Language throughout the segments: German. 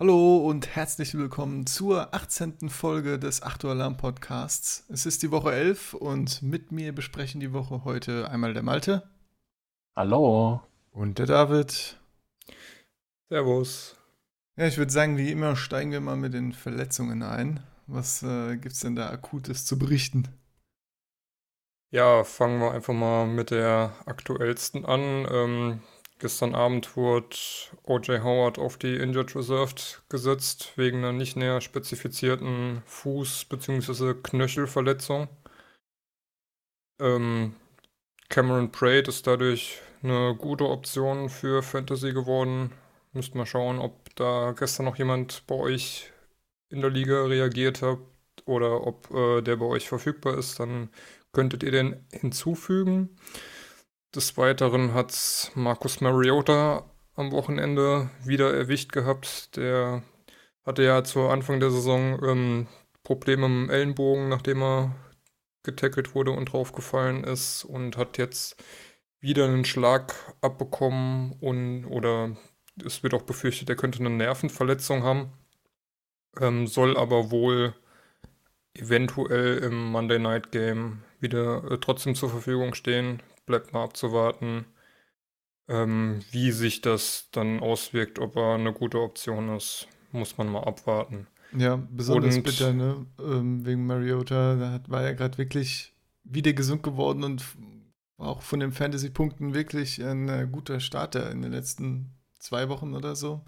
Hallo und herzlich willkommen zur 18. Folge des 8 Uhr Alarm Podcasts. Es ist die Woche 11 und mit mir besprechen die Woche heute einmal der Malte Hallo. und der David. Servus. Ja, ich würde sagen, wie immer steigen wir mal mit den Verletzungen ein. Was äh, gibt's denn da Akutes zu berichten? Ja, fangen wir einfach mal mit der aktuellsten an. Ähm, gestern Abend wurde O.J. Howard auf die Injured Reserved gesetzt, wegen einer nicht näher spezifizierten Fuß- bzw. Knöchelverletzung. Ähm, Cameron Braid ist dadurch eine gute Option für Fantasy geworden. Müsst mal schauen, ob da gestern noch jemand bei euch in der Liga reagiert hat oder ob äh, der bei euch verfügbar ist. Dann könntet ihr den hinzufügen. Des Weiteren hat Marcus Mariota am Wochenende wieder erwischt gehabt. Der hatte ja zu Anfang der Saison ähm, Probleme im Ellenbogen, nachdem er getackelt wurde und draufgefallen ist und hat jetzt wieder einen Schlag abbekommen und oder es wird auch befürchtet, er könnte eine Nervenverletzung haben. Ähm, soll aber wohl eventuell im Monday Night Game wieder äh, trotzdem zur Verfügung stehen. Bleibt mal abzuwarten, ähm, wie sich das dann auswirkt, ob er eine gute Option ist. Muss man mal abwarten. Ja, besonders Und- bitter, ne? Ähm, wegen Mariota, da hat, war er gerade wirklich wieder gesund geworden und auch von den Fantasy-Punkten wirklich ein äh, guter Starter in den letzten zwei Wochen oder so.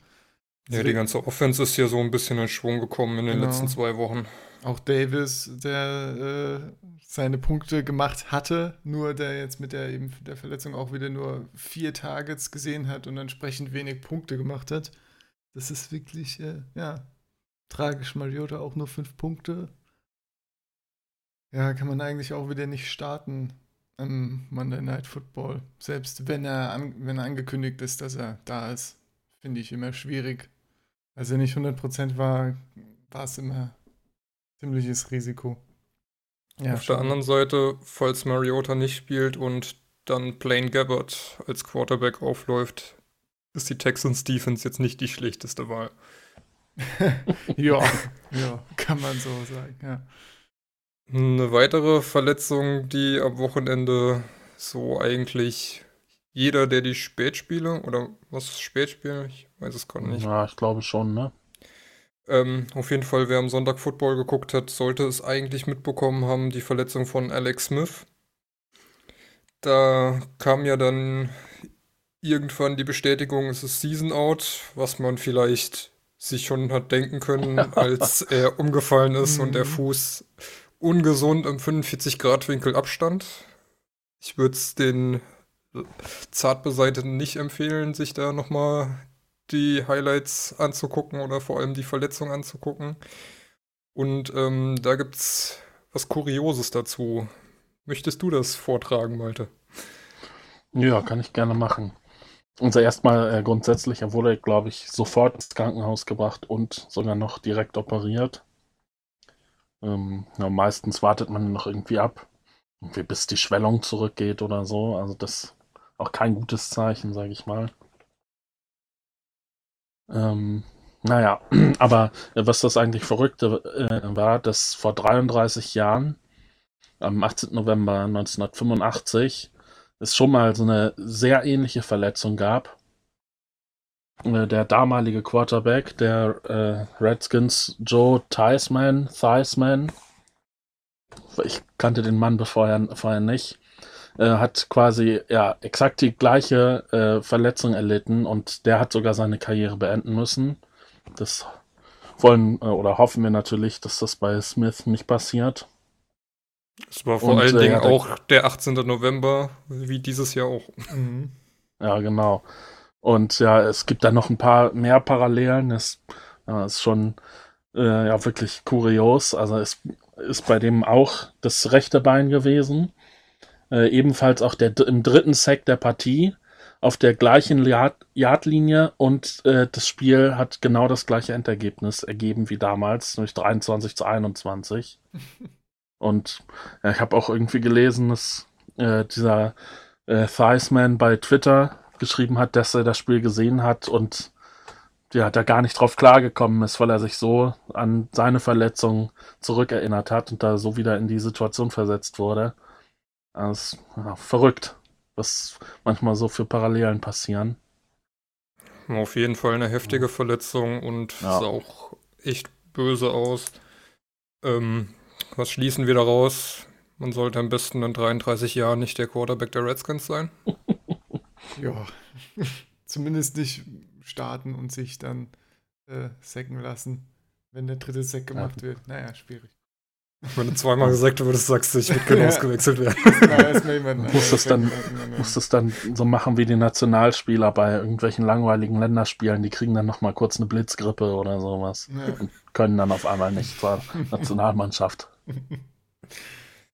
Ja, die ganze Offense ist hier so ein bisschen in Schwung gekommen in den Genau. letzten zwei Wochen. Auch Davis, der äh, seine Punkte gemacht hatte, nur der jetzt mit der eben der Verletzung auch wieder nur vier Targets gesehen hat und entsprechend wenig Punkte gemacht hat. Das ist wirklich, äh, ja, tragisch. Mariota auch nur fünf Punkte. Ja, kann man eigentlich auch wieder nicht starten am Monday Night Football. Selbst wenn er, an, wenn er angekündigt ist, dass er da ist, finde ich immer schwierig. Als er nicht 100% war, war es immer ziemliches Risiko. Ja, Auf der schon. anderen Seite, falls Mariota nicht spielt und dann Blaine Gabbard als Quarterback aufläuft, ist die Texans Defense jetzt nicht die schlechteste Wahl. ja, ja, kann man so sagen, ja. Eine weitere Verletzung, die am Wochenende so eigentlich jeder, der die Spätspiele oder was ist Spätspiel? Ich weiß es gerade nicht. Ja, ich glaube schon, ne? Ähm, auf jeden Fall, wer am Sonntag Football geguckt hat, sollte es eigentlich mitbekommen haben, die Verletzung von Alex Smith. Da kam ja dann irgendwann die Bestätigung, es ist Season Out, was man vielleicht sich schon hat denken können, als er umgefallen ist und der Mhm. Fuß ungesund im 45-Grad-Winkel abstand. Ich würde es den Zartbeseiteten nicht empfehlen, sich da nochmal die Highlights anzugucken oder vor allem die Verletzung anzugucken. Und ähm, da gibt's was Kurioses dazu. Möchtest du das vortragen, Malte? Ja, kann ich gerne machen. Also erstmal äh, grundsätzlich, er wurde, glaube ich, sofort ins Krankenhaus gebracht und sogar noch direkt operiert. Ähm, ja, meistens wartet man noch irgendwie ab, irgendwie bis die Schwellung zurückgeht oder so. Also das ist auch kein gutes Zeichen, sage ich mal. Ähm, naja, aber äh, was das eigentlich Verrückte äh, war, dass vor 33 Jahren, am 18. November 1985, es schon mal so eine sehr ähnliche Verletzung gab. Äh, Der damalige Quarterback der äh, Redskins, Joe Theismann, Theismann, ich kannte den Mann vorher, vorher nicht, äh, hat quasi ja exakt die gleiche äh, Verletzung erlitten und der hat sogar seine Karriere beenden müssen. Das wollen äh, oder hoffen wir natürlich, dass das bei Smith nicht passiert. Es war vor Und, allen äh, Dingen auch der 18. November, wie dieses Jahr auch. Mhm. Ja, genau. Und ja, es gibt da noch ein paar mehr Parallelen. Das ja, ist schon äh, ja wirklich kurios. Also es ist bei dem auch das rechte Bein gewesen. Äh, ebenfalls auch der, im dritten Sack der Partie. auf der gleichen Yard Yardlinie und äh, das Spiel hat genau das gleiche Endergebnis ergeben wie damals, nämlich 23 zu 21. und ja, ich habe auch irgendwie gelesen, dass äh, dieser äh, Thiesman bei Twitter geschrieben hat, dass er das Spiel gesehen hat und ja, da gar nicht drauf klargekommen ist, weil er sich so an seine Verletzung zurückerinnert hat und da so wieder in die Situation versetzt wurde. Das ist ja, verrückt was manchmal so für Parallelen passieren. Auf jeden Fall eine heftige Verletzung und ja. sah auch echt böse aus. Ähm, was schließen wir daraus? Man sollte am besten in 33 Jahren nicht der Quarterback der Redskins sein. ja, zumindest nicht starten und sich dann äh, sacken lassen, wenn der dritte Sack gemacht ja. wird. Naja, schwierig. Wenn du zweimal gesagt würdest, sagst du, ich würde gerne ausgewechselt werden. du musst es dann, musst es dann so machen wie die Nationalspieler bei irgendwelchen langweiligen Länderspielen. Die kriegen dann nochmal kurz eine Blitzgrippe oder sowas. Ja. Und können dann auf einmal nicht zur Nationalmannschaft.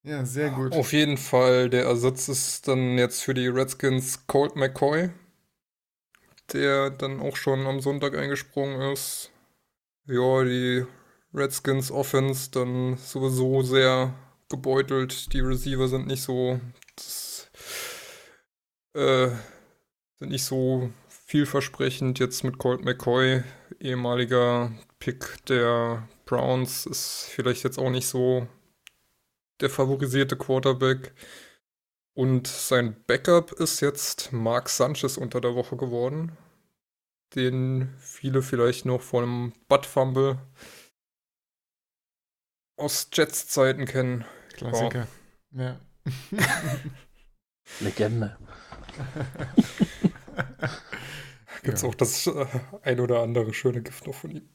Ja, sehr gut. Auf jeden Fall, der Ersatz ist dann jetzt für die Redskins Colt McCoy, der dann auch schon am Sonntag eingesprungen ist. Ja, die Redskins Offense dann sowieso sehr gebeutelt. Die Receiver sind nicht so das, äh, sind nicht so vielversprechend. Jetzt mit Colt McCoy, ehemaliger Pick der Browns, ist vielleicht jetzt auch nicht so der favorisierte Quarterback. Und sein Backup ist jetzt Mark Sanchez unter der Woche geworden, den viele vielleicht noch vor einem Butt Fumble aus Jets-Zeiten kennen. Klassiker. Wow. Ja. Legende. Gibt es ja. auch das äh, ein oder andere schöne Gift noch von ihm?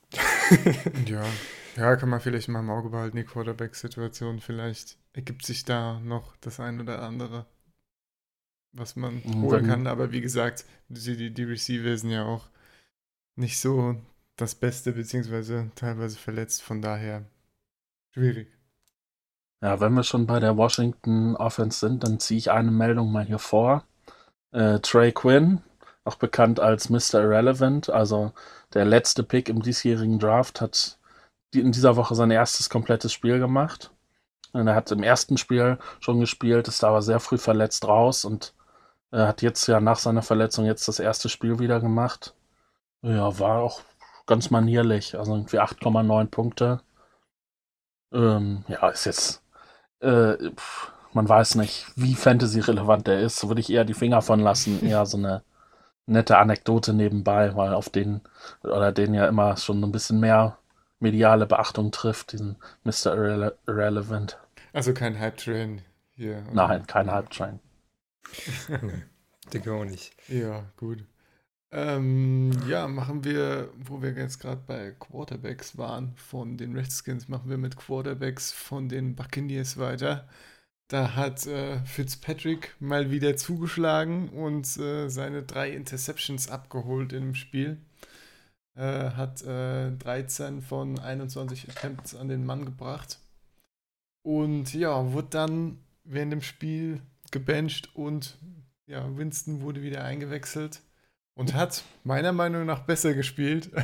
ja. Ja, kann man vielleicht mal im Auge behalten, die Quarterback-Situation. Vielleicht ergibt sich da noch das ein oder andere, was man mhm. holen kann. Aber wie gesagt, die, die Receiver sind ja auch nicht so das Beste, beziehungsweise teilweise verletzt. Von daher Schwierig. Ja, wenn wir schon bei der Washington Offense sind, dann ziehe ich eine Meldung mal hier vor. Äh, Trey Quinn, auch bekannt als Mr. Irrelevant, also der letzte Pick im diesjährigen Draft, hat in dieser Woche sein erstes komplettes Spiel gemacht. Und er hat im ersten Spiel schon gespielt, ist aber sehr früh verletzt raus und er hat jetzt ja nach seiner Verletzung jetzt das erste Spiel wieder gemacht. Ja, war auch ganz manierlich, also irgendwie 8,9 Punkte. Ähm, ja, ist jetzt. Äh, pff, man weiß nicht, wie Fantasy-relevant der ist. So würde ich eher die Finger von lassen. Eher so eine nette Anekdote nebenbei, weil auf den oder den ja immer schon ein bisschen mehr mediale Beachtung trifft, diesen Mr. Irrele Irrelevant. Also kein Hype-Train hier. Nein, kein Hype-Train. nee, denke auch nicht. Ja, gut. Ähm, ja, machen wir, wo wir jetzt gerade bei Quarterbacks waren von den Redskins, machen wir mit Quarterbacks von den Buccaneers weiter. Da hat äh, Fitzpatrick mal wieder zugeschlagen und äh, seine drei Interceptions abgeholt im Spiel. Äh, hat 13 äh, von 21 Attempts an den Mann gebracht. Und ja, wurde dann während dem Spiel gebencht und ja, Winston wurde wieder eingewechselt und hat meiner Meinung nach besser gespielt.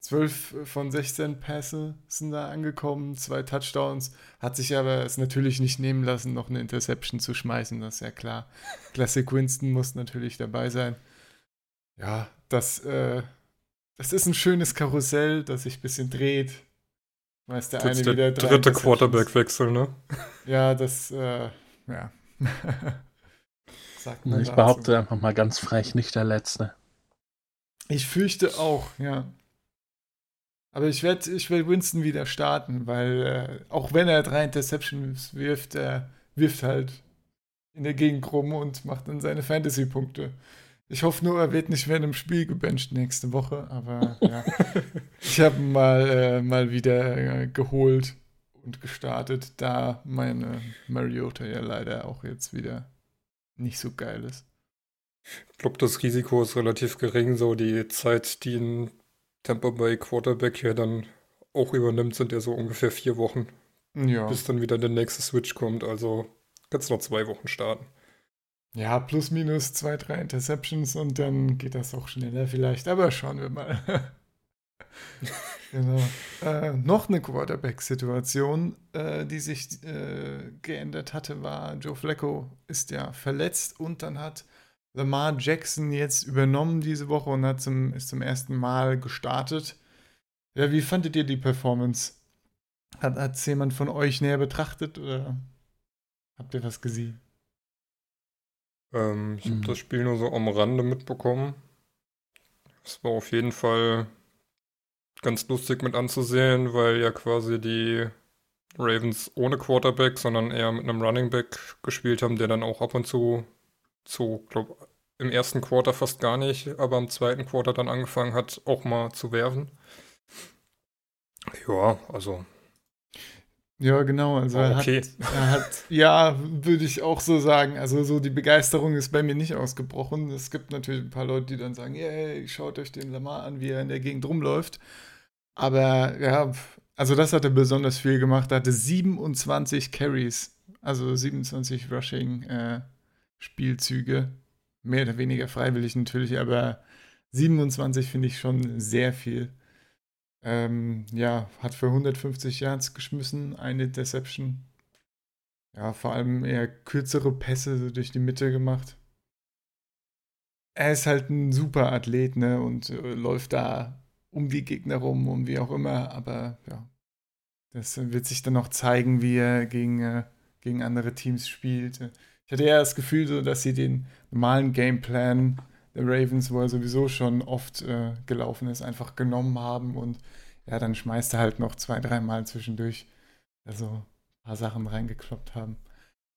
12 von 16 Pässe sind da angekommen, zwei Touchdowns. Hat sich aber es natürlich nicht nehmen lassen, noch eine Interception zu schmeißen, das ist ja klar. Classic Winston muss natürlich dabei sein. Ja, das, äh, das ist ein schönes Karussell, das sich ein bisschen dreht. Weiß der eine der wieder dritte Quarterback-Wechsel, ne? Ja, das, äh, ja. Sagt man ich behaupte einfach mal ganz frech, nicht der letzte. Ich fürchte auch, ja. Aber ich werde ich will Winston wieder starten, weil äh, auch wenn er drei Interceptions wirft, er wirft halt in der Gegend rum und macht dann seine Fantasy-Punkte. Ich hoffe nur, er wird nicht während dem Spiel gebencht nächste Woche, aber ja. ich habe ihn mal, äh, mal wieder äh, geholt und gestartet, da meine Mariota ja leider auch jetzt wieder nicht so geil ist. Ich glaube, das Risiko ist relativ gering. So die Zeit, die ein Tampa Bay Quarterback hier dann auch übernimmt, sind ja so ungefähr vier Wochen. Ja. Bis dann wieder der nächste Switch kommt. Also kannst du noch zwei Wochen starten. Ja, plus minus zwei, drei Interceptions und dann geht das auch schneller vielleicht, aber schauen wir mal. genau. Äh, noch eine Quarterback-Situation, äh, die sich äh, geändert hatte, war, Joe Flacco ist ja verletzt und dann hat Lamar Jackson jetzt übernommen diese Woche und hat zum, ist zum ersten Mal gestartet. Ja, wie fandet ihr die Performance? Hat es jemand von euch näher betrachtet oder habt ihr was gesehen? Ähm, ich habe mhm. das Spiel nur so am Rande mitbekommen. Es war auf jeden Fall ganz lustig mit anzusehen, weil ja quasi die Ravens ohne Quarterback, sondern eher mit einem Running Back gespielt haben, der dann auch ab und zu, zu, glaube im ersten Quarter fast gar nicht, aber im zweiten Quarter dann angefangen hat, auch mal zu werfen. Ja, also ja, genau. Also er, okay. hat, er hat, ja, würde ich auch so sagen. Also so die Begeisterung ist bei mir nicht ausgebrochen. Es gibt natürlich ein paar Leute, die dann sagen, hey, schaut euch den Lamar an, wie er in der Gegend rumläuft. Aber ja, also das hat er besonders viel gemacht. Er hatte 27 Carries, also 27 Rushing äh, Spielzüge. Mehr oder weniger freiwillig natürlich, aber 27 finde ich schon sehr viel. Ähm, ja, hat für 150 Yards geschmissen, eine Deception. Ja, vor allem eher kürzere Pässe durch die Mitte gemacht. Er ist halt ein super Athlet, ne, und äh, läuft da um die Gegner rum und wie auch immer, aber ja, das wird sich dann noch zeigen, wie er gegen, äh, gegen andere Teams spielt. Ich hatte eher das Gefühl, so, dass sie den normalen Gameplan der Ravens, wo er sowieso schon oft äh, gelaufen ist, einfach genommen haben und ja, dann schmeißt er halt noch zwei, dreimal zwischendurch also ein paar Sachen reingekloppt haben.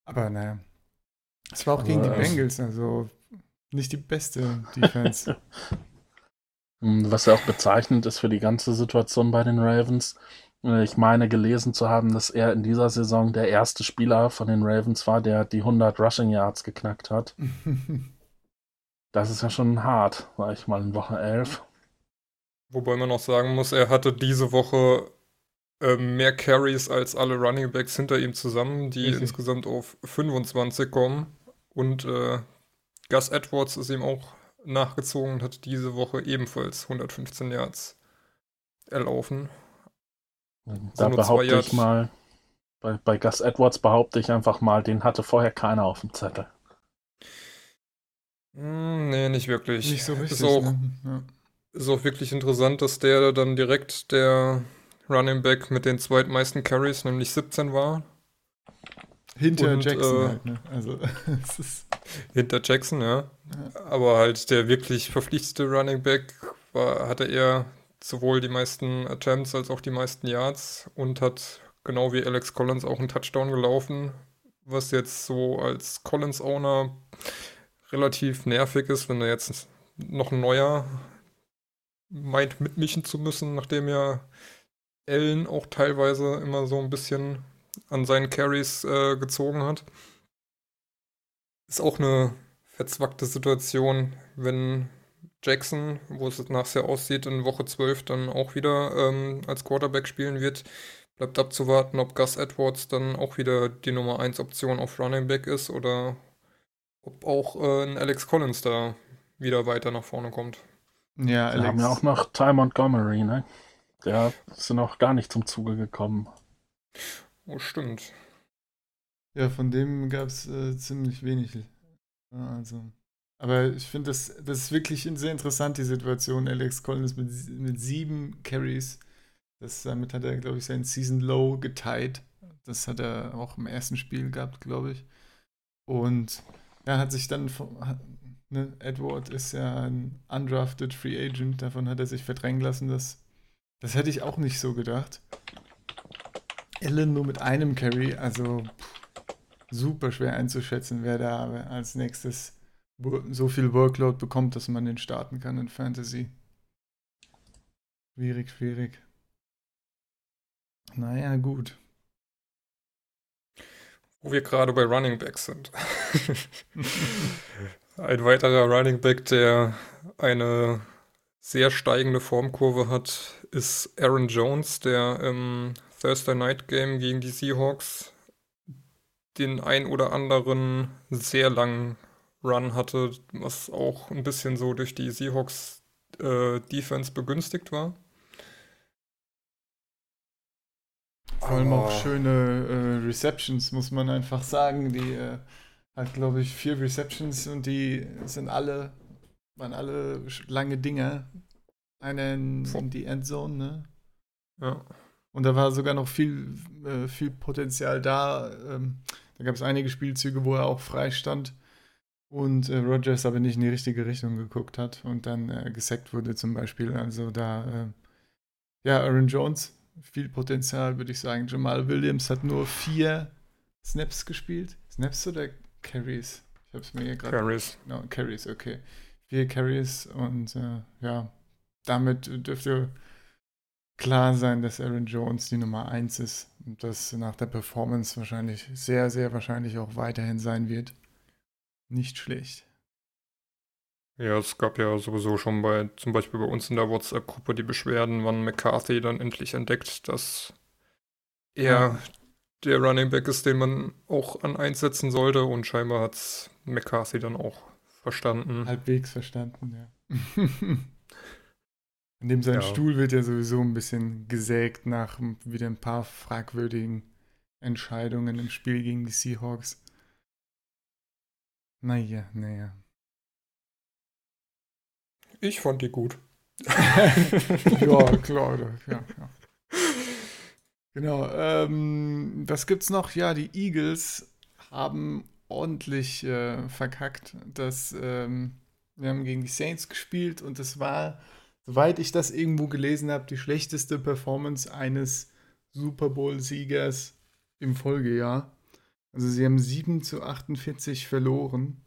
Aber naja, es war auch Aber gegen die Bengals, also nicht die beste Defense. Was ja auch bezeichnend ist für die ganze Situation bei den Ravens. Äh, ich meine gelesen zu haben, dass er in dieser Saison der erste Spieler von den Ravens war, der die 100 Rushing Yards geknackt hat. Das ist ja schon hart, sag ich mal, in Woche 11. Wobei man auch sagen muss, er hatte diese Woche äh, mehr Carries als alle Running Backs hinter ihm zusammen, die Richtig. insgesamt auf 25 kommen. Und äh, Gus Edwards ist ihm auch nachgezogen und hat diese Woche ebenfalls 115 Yards erlaufen. Da behaupte ich mal, bei, bei Gus Edwards behaupte ich einfach mal, den hatte vorher keiner auf dem Zettel. Hm, nee, nicht wirklich. Nicht so richtig. Ist auch, ne? ja. ist auch wirklich interessant, dass der dann direkt der Running Back mit den zweitmeisten Carries, nämlich 17 war. Hinter Und, Jackson äh, halt, ne? Also, hinter Jackson, ja. ja. Aber halt der wirklich verpflichtete Running Back war, hatte er sowohl die meisten Attempts als auch die meisten Yards und hat genau wie Alex Collins auch einen Touchdown gelaufen, was jetzt so als Collins-Owner relativ nervig ist, wenn da jetzt noch ein neuer meint, mitmischen zu müssen, nachdem ja Allen auch teilweise immer so ein bisschen an seinen Carries äh, gezogen hat. Ist auch eine verzwackte Situation, wenn Jackson, wo es nachher aussieht, in Woche 12 dann auch wieder ähm, als Quarterback spielen wird. Bleibt abzuwarten, ob Gus Edwards dann auch wieder die Nummer 1 Option auf Running Back ist oder ob auch äh, ein Alex Collins da wieder weiter nach vorne kommt. Ja, Alex. Wir haben ja auch noch Ty Montgomery, ne? Der ist noch gar nicht zum Zuge gekommen. Oh, stimmt. Ja, von dem gab es äh, ziemlich wenig. Also. Aber ich finde, das, das ist wirklich sehr interessant, die Situation. Alex Collins mit, mit sieben Carries. Das, damit hat er, glaube ich, sein Season Low geteilt. Das hat er auch im ersten Spiel gehabt, glaube ich. Und er hat sich dann, ne, Edward ist ja ein undrafted Free Agent, davon hat er sich verdrängen lassen. Das, das hätte ich auch nicht so gedacht. Allen nur mit einem Carry, also pff, super schwer einzuschätzen, wer da als nächstes so viel Workload bekommt, dass man den starten kann in Fantasy. Schwierig, schwierig. Naja, gut. Wo wir gerade bei Running Backs sind. Ein weiterer Running Back, der eine sehr steigende Formkurve hat, ist Aaron Jones, der im Thursday Night Game gegen die Seahawks den ein oder anderen sehr langen Run hatte, was auch ein bisschen so durch die Seahawks äh, Defense begünstigt war. Vor allem auch schöne äh, Receptions, muss man einfach sagen. Die äh, hat, glaube ich, vier Receptions und die sind alle, waren alle lange Dinger. Eine in, in die Endzone, ne? Ja. Und da war sogar noch viel, äh, viel Potenzial da. Ähm, da gab es einige Spielzüge, wo er auch frei stand und äh, Rogers aber nicht in die richtige Richtung geguckt hat und dann äh, gesackt wurde zum Beispiel. Also da, äh, ja, Aaron Jones, viel Potenzial, würde ich sagen. Jamal Williams hat nur vier Snaps gespielt. Snaps oder Carries? Ich habe es mir hier gerade Carries. No, Carries, okay. Vier Carries und äh, ja, damit dürfte klar sein, dass Aaron Jones die Nummer 1 ist und das nach der Performance wahrscheinlich sehr, sehr wahrscheinlich auch weiterhin sein wird. Nicht schlecht. Ja, es gab ja sowieso schon bei, zum Beispiel bei uns in der WhatsApp-Gruppe die Beschwerden, wann McCarthy dann endlich entdeckt, dass er Ja. Der Running Back ist, den man auch an einsetzen sollte und scheinbar hat McCarthy dann auch verstanden. Halbwegs verstanden, ja. In dem sein Ja. Stuhl wird ja sowieso ein bisschen gesägt nach wieder ein paar fragwürdigen Entscheidungen im Spiel gegen die Seahawks. Naja, naja. Ich fand die gut. ja, klar, ja, ja. Genau, ähm, was gibt's noch? Ja, die Eagles haben ordentlich äh, verkackt. Das, ähm, wir haben gegen die Saints gespielt und das war, soweit ich das irgendwo gelesen habe, die schlechteste Performance eines Super Bowl-Siegers im Folgejahr. Also sie haben 7 zu 48 verloren.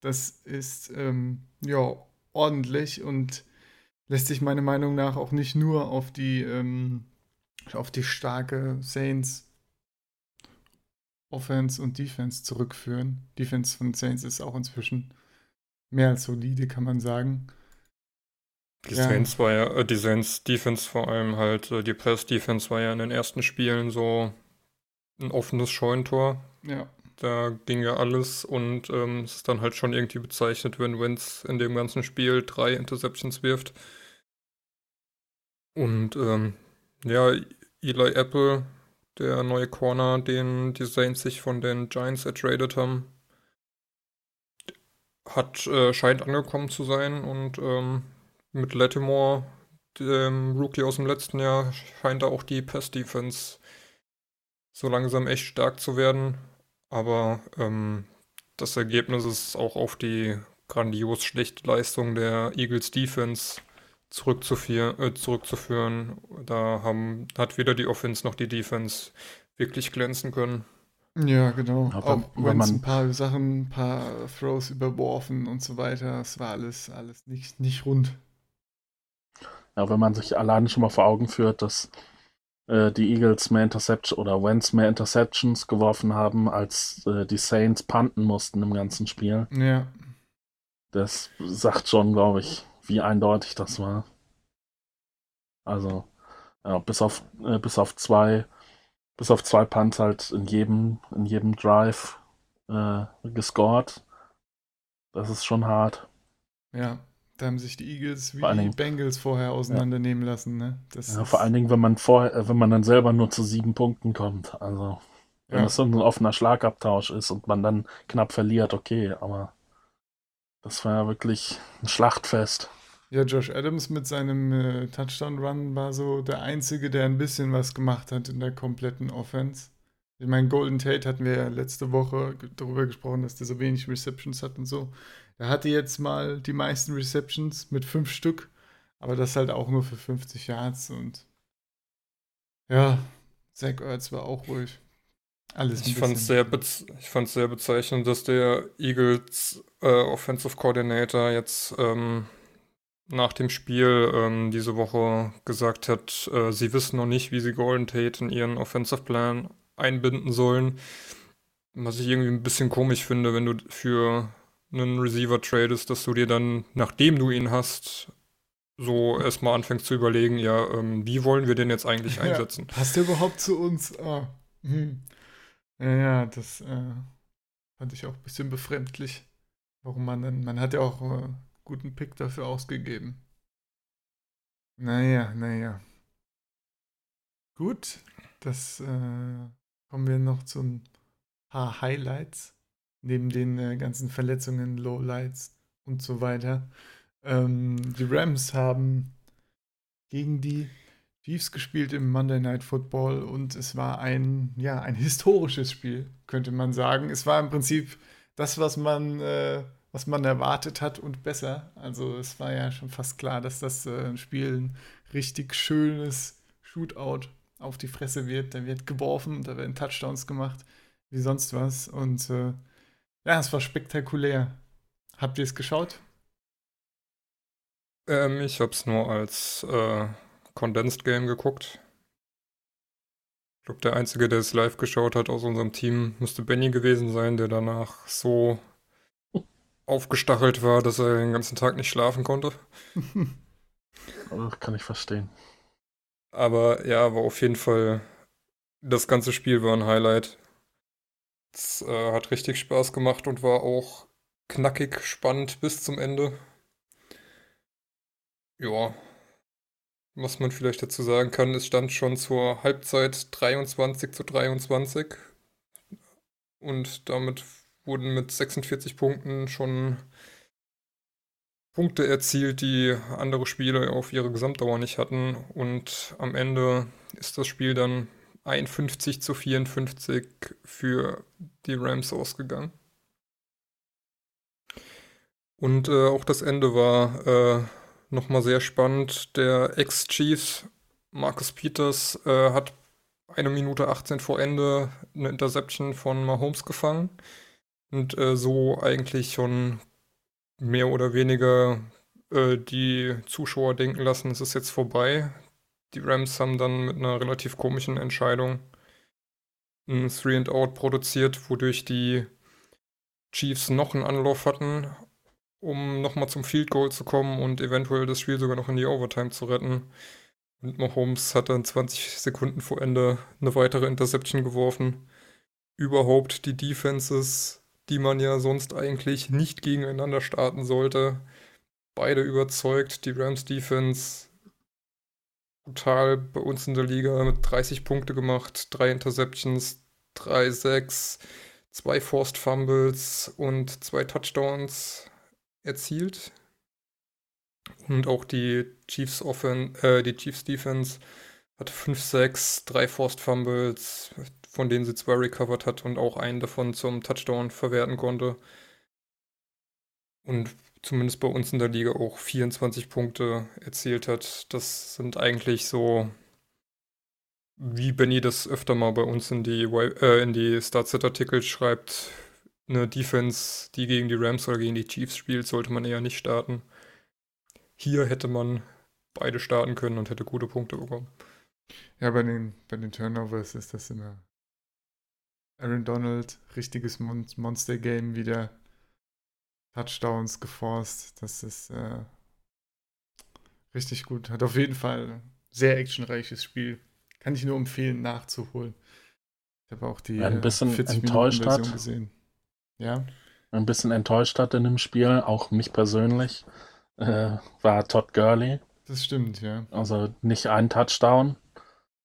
Das ist ähm, ja ordentlich und lässt sich meiner Meinung nach auch nicht nur auf die, ähm, auf die starke Saints Offense und Defense zurückführen. Defense von Saints ist auch inzwischen mehr als solide, kann man sagen. Die Ja. Saints war ja, äh, die Saints Defense vor allem halt, äh, die Press Defense war ja in den ersten Spielen so ein offenes Scheunentor. Ja, Da ging ja alles und ähm, es ist dann halt schon irgendwie bezeichnet, wenn Wentz in dem ganzen Spiel drei Interceptions wirft. Und ähm, ja, Eli Apple, der neue Corner, den die Saints sich von den Giants ertradet haben, hat, äh, scheint angekommen zu sein und ähm, mit Lattimore, dem Rookie aus dem letzten Jahr, scheint da auch die Pass-Defense so langsam echt stark zu werden. Aber ähm, das Ergebnis ist auch auf die grandios schlechte Leistung der Eagles Defense zurückzuführen. Äh, zurückzuführen. Da haben, hat weder die Offense noch die Defense wirklich glänzen können. ja genau. Aber auch wenn man- ein paar Sachen, ein paar Throws überworfen und so weiter, es war alles, alles nicht, nicht rund. Ja, wenn man sich alleine schon mal vor Augen führt, dass äh, die Eagles mehr Interception oder Wentz mehr Interceptions geworfen haben, als äh, die Saints punten mussten im ganzen Spiel. Ja, Das sagt schon, glaube ich, wie eindeutig das war. Also, ja, bis auf, äh, bis auf zwei, bis auf zwei Punts halt in jedem, in jedem Drive äh, gescored. Das ist schon hart. ja. Da haben sich die Eagles wie die Bengals vorher auseinandernehmen lassen, ne? Das Ja, vor allen Dingen, wenn man vorher, äh, wenn man dann selber nur zu sieben Punkten kommt. Also, wenn Ja. das so ein offener Schlagabtausch ist und man dann knapp verliert, okay, aber das war ja wirklich ein Schlachtfest. Ja, Josh Adams mit seinem äh, Touchdown-Run war so der Einzige, der ein bisschen was gemacht hat in der kompletten Offense. Ich meine, Golden Tate hatten wir ja letzte Woche darüber gesprochen, dass der so wenig Receptions hat und so. Er hatte jetzt mal die meisten Receptions mit fünf Stück, aber das halt auch nur für 50 Yards und ja, Zach Ertz war auch ruhig. Alles Ich fand es sehr, ich sehr bezeichnend, dass der Eagles äh, Offensive Coordinator jetzt ähm, nach dem Spiel ähm, diese Woche gesagt hat, äh, sie wissen noch nicht, wie sie Golden Tate in ihren Offensive Plan einbinden sollen. Was ich irgendwie ein bisschen komisch finde, wenn du für einen Receiver tradest, dass du dir dann, nachdem du ihn hast, so erstmal anfängst zu überlegen, ja, ähm, wie wollen wir den jetzt eigentlich Ja. einsetzen? Passt der überhaupt zu uns? Ah, hm. Ja, ja, das äh, fand ich auch ein bisschen befremdlich. warum man dann, man hat ja auch äh, guten Pick dafür ausgegeben. Naja, naja. Gut, das äh, kommen wir noch zu ein paar Highlights, neben den äh, ganzen Verletzungen, Lowlights und so weiter. Ähm, die Rams haben gegen die Chiefs gespielt im Monday Night Football und es war ein, ja, ein historisches Spiel, könnte man sagen. Es war im Prinzip das, was man, äh, was man erwartet hat und besser. Also es war ja schon fast klar, dass das äh, Spiel ein richtig schönes Shootout auf die Fresse wird. Da wird geworfen, da werden Touchdowns gemacht, wie sonst was. Und äh, ja, es war spektakulär. Habt ihr es geschaut? Ähm, ich habe es nur als äh, Condensed Game geguckt. Ich glaube, der Einzige, der es live geschaut hat aus unserem Team, müsste Benny gewesen sein, der danach so aufgestachelt war, dass er den ganzen Tag nicht schlafen konnte. kann ich verstehen. Aber ja, war auf jeden Fall, das ganze Spiel war ein Highlight. Es äh, hat richtig Spaß gemacht und war auch knackig spannend bis zum Ende. Ja, was man vielleicht dazu sagen kann, es stand schon zur Halbzeit 23 zu 23 und damit wurden mit 46 Punkten schon Punkte erzielt, die andere Spiele auf ihre Gesamtdauer nicht hatten. Und am Ende ist das Spiel dann 51 zu 54 für die Rams ausgegangen. Und äh, auch das Ende war äh, nochmal sehr spannend. Der Ex-Chief Marcus Peters äh, hat eine Minute 18 vor Ende eine Interception von Mahomes gefangen und äh, so eigentlich schon mehr oder weniger äh, die Zuschauer denken lassen, es ist jetzt vorbei. Die Rams haben dann mit einer relativ komischen Entscheidung ein Three and Out produziert, wodurch die Chiefs noch einen Anlauf hatten, um nochmal zum Field Goal zu kommen und eventuell das Spiel sogar noch in die Overtime zu retten. Und Mahomes hat dann 20 Sekunden vor Ende eine weitere Interception geworfen. Überhaupt die Defenses, die man ja sonst eigentlich nicht gegeneinander starten sollte, beide überzeugt. Die Rams Defense brutal bei uns in der Liga mit 30 Punkte gemacht, drei Interceptions, drei Sacks, zwei Forced Fumbles und zwei Touchdowns erzielt. Und auch die Chiefs Offen, äh, die Chiefs Defense hatte 5 6 3 Forced Fumbles, von denen sie zwei recovered hat und auch einen davon zum Touchdown verwerten konnte. Und zumindest bei uns in der Liga auch 24 Punkte erzielt hat. Das sind eigentlich so, wie Benny das öfter mal bei uns in die, äh, in die Startset-Artikel schreibt, eine Defense, die gegen die Rams oder gegen die Chiefs spielt, sollte man eher nicht starten. Hier hätte man beide starten können und hätte gute Punkte bekommen. Ja, bei den, bei den Turnovers ist das immer Aaron Donald, richtiges Mon Monster-Game wieder. Touchdowns geforst. Das ist äh, richtig gut. Hat auf jeden Fall ein sehr actionreiches Spiel. Kann ich nur empfehlen, nachzuholen. Ich habe auch die ja, ein bisschen 40 enttäuscht hat. gesehen. Ja. Ein bisschen enttäuscht hat in dem Spiel, auch mich persönlich, äh, war Todd Gurley. Das stimmt, ja. Also nicht ein Touchdown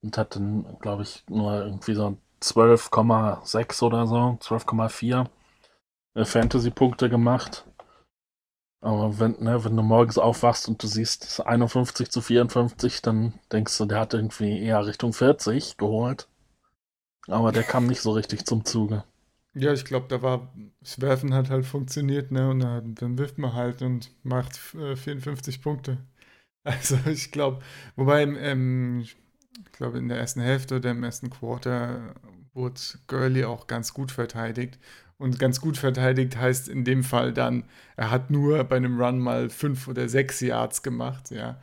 und hat dann, glaube ich, nur irgendwie so 12,6 oder so, 12,4 äh, Fantasy-Punkte gemacht. Aber wenn, ne, wenn du morgens aufwachst und du siehst 51 zu 54, dann denkst du, der hat irgendwie eher Richtung 40 geholt. Aber der kam nicht so richtig zum Zuge. Ja, ich glaube, da war, das Werfen hat halt funktioniert, ne? Und dann, dann wirft man halt und macht äh, 54 Punkte. Also ich glaube, wobei, ähm, ich glaube, in der ersten Hälfte oder im ersten Quarter wurde Gurley auch ganz gut verteidigt. Und ganz gut verteidigt heißt in dem Fall dann, er hat nur bei einem Run mal fünf oder sechs Yards gemacht, ja.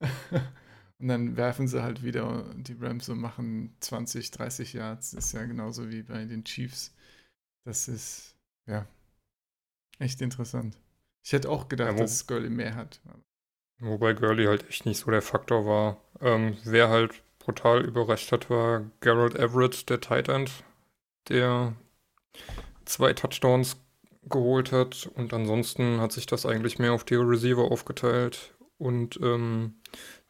Und dann werfen sie halt wieder die Rams und machen 20, 30 Yards. Das ist ja genauso wie bei den Chiefs. Das ist, ja, echt interessant. Ich hätte auch gedacht, ja, dass Gurley mehr hat. Wobei Gurley halt echt nicht so der Faktor war. Ähm, wer halt brutal überrascht hat, war Gerald Everett, der Tight End, der zwei Touchdowns geholt hat. Und ansonsten hat sich das eigentlich mehr auf die Receiver aufgeteilt. Und ähm,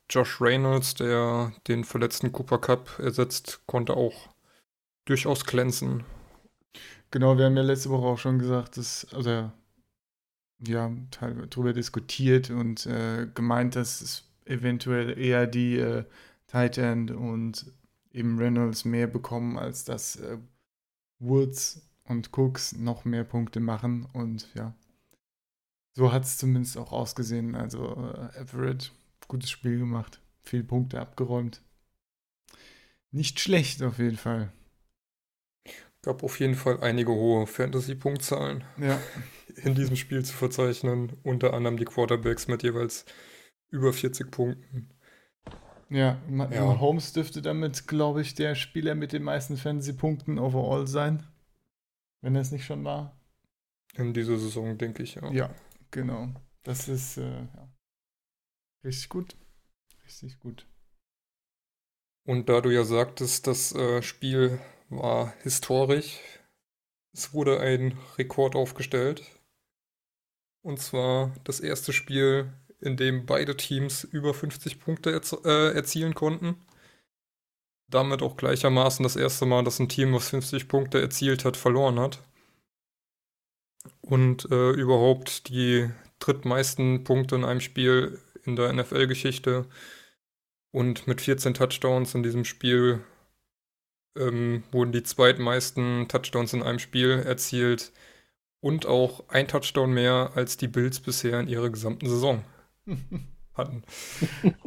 Josh Reynolds, der den verletzten Cooper Cup ersetzt, konnte auch durchaus glänzen. Genau, wir haben ja letzte Woche auch schon gesagt, dass, also ja, darüber diskutiert und äh, gemeint, dass es eventuell eher die äh, Tight End und eben Reynolds mehr bekommen, als dass äh, Woods und Cooks noch mehr Punkte machen. Und ja, so hat es zumindest auch ausgesehen. Also äh, Everett, gutes Spiel gemacht, viele Punkte abgeräumt. Nicht schlecht auf jeden Fall. Gab auf jeden Fall einige hohe Fantasy-Punktzahlen ja. in diesem Spiel zu verzeichnen. Unter anderem die Quarterbacks mit jeweils über 40 Punkten. Ja, ja. Holmes dürfte damit, glaube ich, der Spieler mit den meisten Fantasy-Punkten overall sein. Wenn er es nicht schon war. In dieser Saison, denke ich, ja. Ja, genau. Das ist äh, ja. richtig gut. Richtig gut. Und da du ja sagtest, das äh, Spiel war historisch. Es wurde ein Rekord aufgestellt. Und zwar das erste Spiel, in dem beide Teams über 50 Punkte erz äh, erzielen konnten. Damit auch gleichermaßen das erste Mal, dass ein Team, was 50 Punkte erzielt hat, verloren hat. Und äh, überhaupt die drittmeisten Punkte in einem Spiel in der NFL-Geschichte. Und mit 14 Touchdowns in diesem Spiel ähm, wurden die zweitmeisten Touchdowns in einem Spiel erzielt und auch ein Touchdown mehr als die Bills bisher in ihrer gesamten Saison hatten.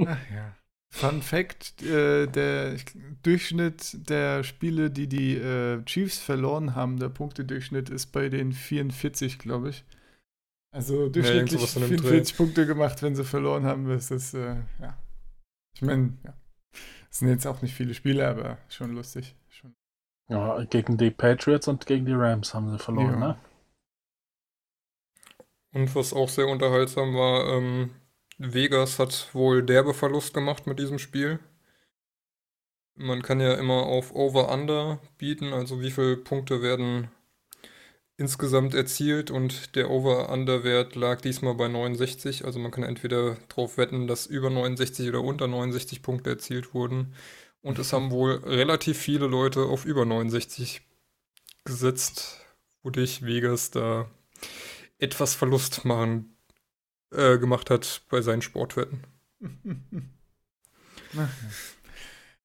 Ach ja. Fun Fact: äh, Der Durchschnitt der Spiele, die die äh, Chiefs verloren haben, der Punktedurchschnitt ist bei den 44, glaube ich. Also durchschnittlich ja, 44 Punkte gemacht, wenn sie verloren haben. Das ist, äh, ja. Ich meine, ja. Sind jetzt auch nicht viele Spiele, aber schon lustig. Schon. Ja, gegen die Patriots und gegen die Rams haben sie verloren, ja. ne? Und was auch sehr unterhaltsam war, ähm, Vegas hat wohl derbe Verlust gemacht mit diesem Spiel. Man kann ja immer auf Over-Under bieten, also wie viele Punkte werden insgesamt erzielt und der Over-Under-Wert lag diesmal bei 69. Also man kann entweder darauf wetten, dass über 69 oder unter 69 Punkte erzielt wurden. Und es haben wohl relativ viele Leute auf über 69 gesetzt, wodurch Vegas da etwas Verlust machen, äh, gemacht hat bei seinen Sportwetten.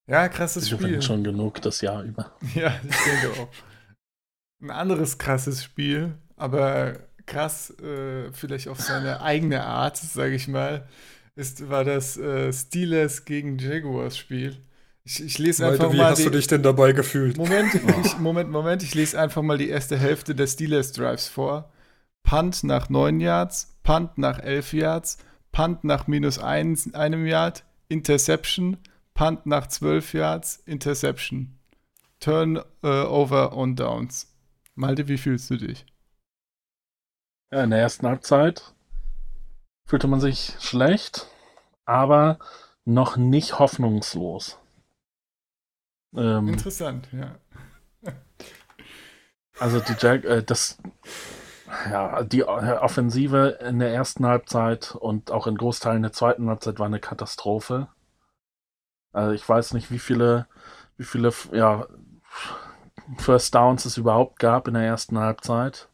Ja, krasses Die Spiel. schon genug das Jahr über. Ja, ich denke auch ein anderes krasses Spiel, aber krass, äh, vielleicht auf seine eigene Art, sage ich mal, ist, war das äh, Steelers gegen Jaguars Spiel. Ich, ich lese Malte, einfach wie mal. Wie hast die, du dich denn dabei gefühlt? Moment, ich, Moment, Moment, ich lese einfach mal die erste Hälfte des Steelers Drives vor. Punt nach 9 Yards, Punt nach 11 Yards, Punt nach minus ein, einem Yard, Interception, Punt nach 12 Yards, Interception. Turnover uh, on Downs. Malte, wie fühlst du dich? Ja, in der ersten Halbzeit fühlte man sich schlecht, aber noch nicht hoffnungslos. Ähm, Interessant, ja. also die Jack, äh, das, ja, die Offensive in der ersten Halbzeit und auch in Großteilen der zweiten Halbzeit war eine Katastrophe. Also ich weiß nicht, wie viele, wie viele, ja, First Downs es überhaupt gab in der ersten Halbzeit.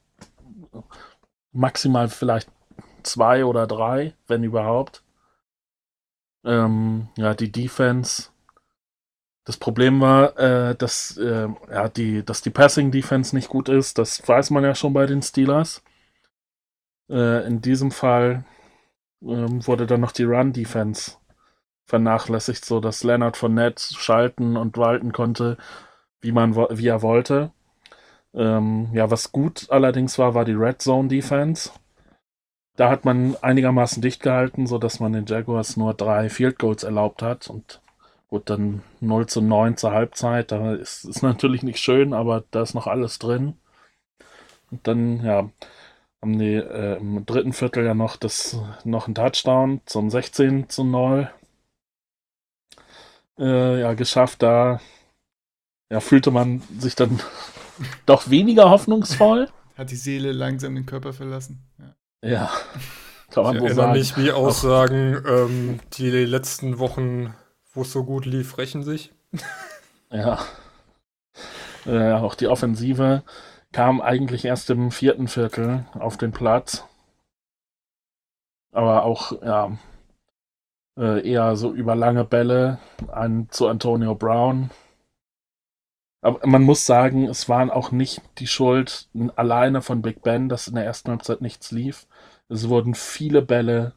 Maximal vielleicht zwei oder drei, wenn überhaupt. Ähm, ja, die Defense. Das Problem war, äh, dass, äh, ja, die, dass die Passing Defense nicht gut ist. Das weiß man ja schon bei den Steelers. Äh, in diesem Fall ähm, wurde dann noch die Run Defense vernachlässigt, so dass Leonard von Nett schalten und walten konnte wie man wie er wollte. Ähm, ja, was gut allerdings war, war die Red Zone Defense. Da hat man einigermaßen dicht gehalten, sodass man den Jaguars nur drei Field Goals erlaubt hat. Und gut, dann 0 zu 9 zur Halbzeit. Da ist, ist natürlich nicht schön, aber da ist noch alles drin. Und dann, ja, haben die äh, im dritten Viertel ja noch das noch ein Touchdown zum 16 zu 0 äh, ja, geschafft. Da ja, fühlte man sich dann doch weniger hoffnungsvoll. hat die Seele langsam den Körper verlassen. Ja. Ja, kann man Ich so erinnere sagen. mich, wie Aussagen, ähm, die letzten Wochen, wo es so gut lief, rächen sich. Ja. Äh, auch die Offensive kam eigentlich erst im vierten Viertel auf den Platz. Aber auch, ja, äh, eher so über lange Bälle an, zu Antonio Brown. Aber man muss sagen, es waren auch nicht die Schuld alleine von Big Ben, dass in der ersten Halbzeit nichts lief. Es wurden viele Bälle,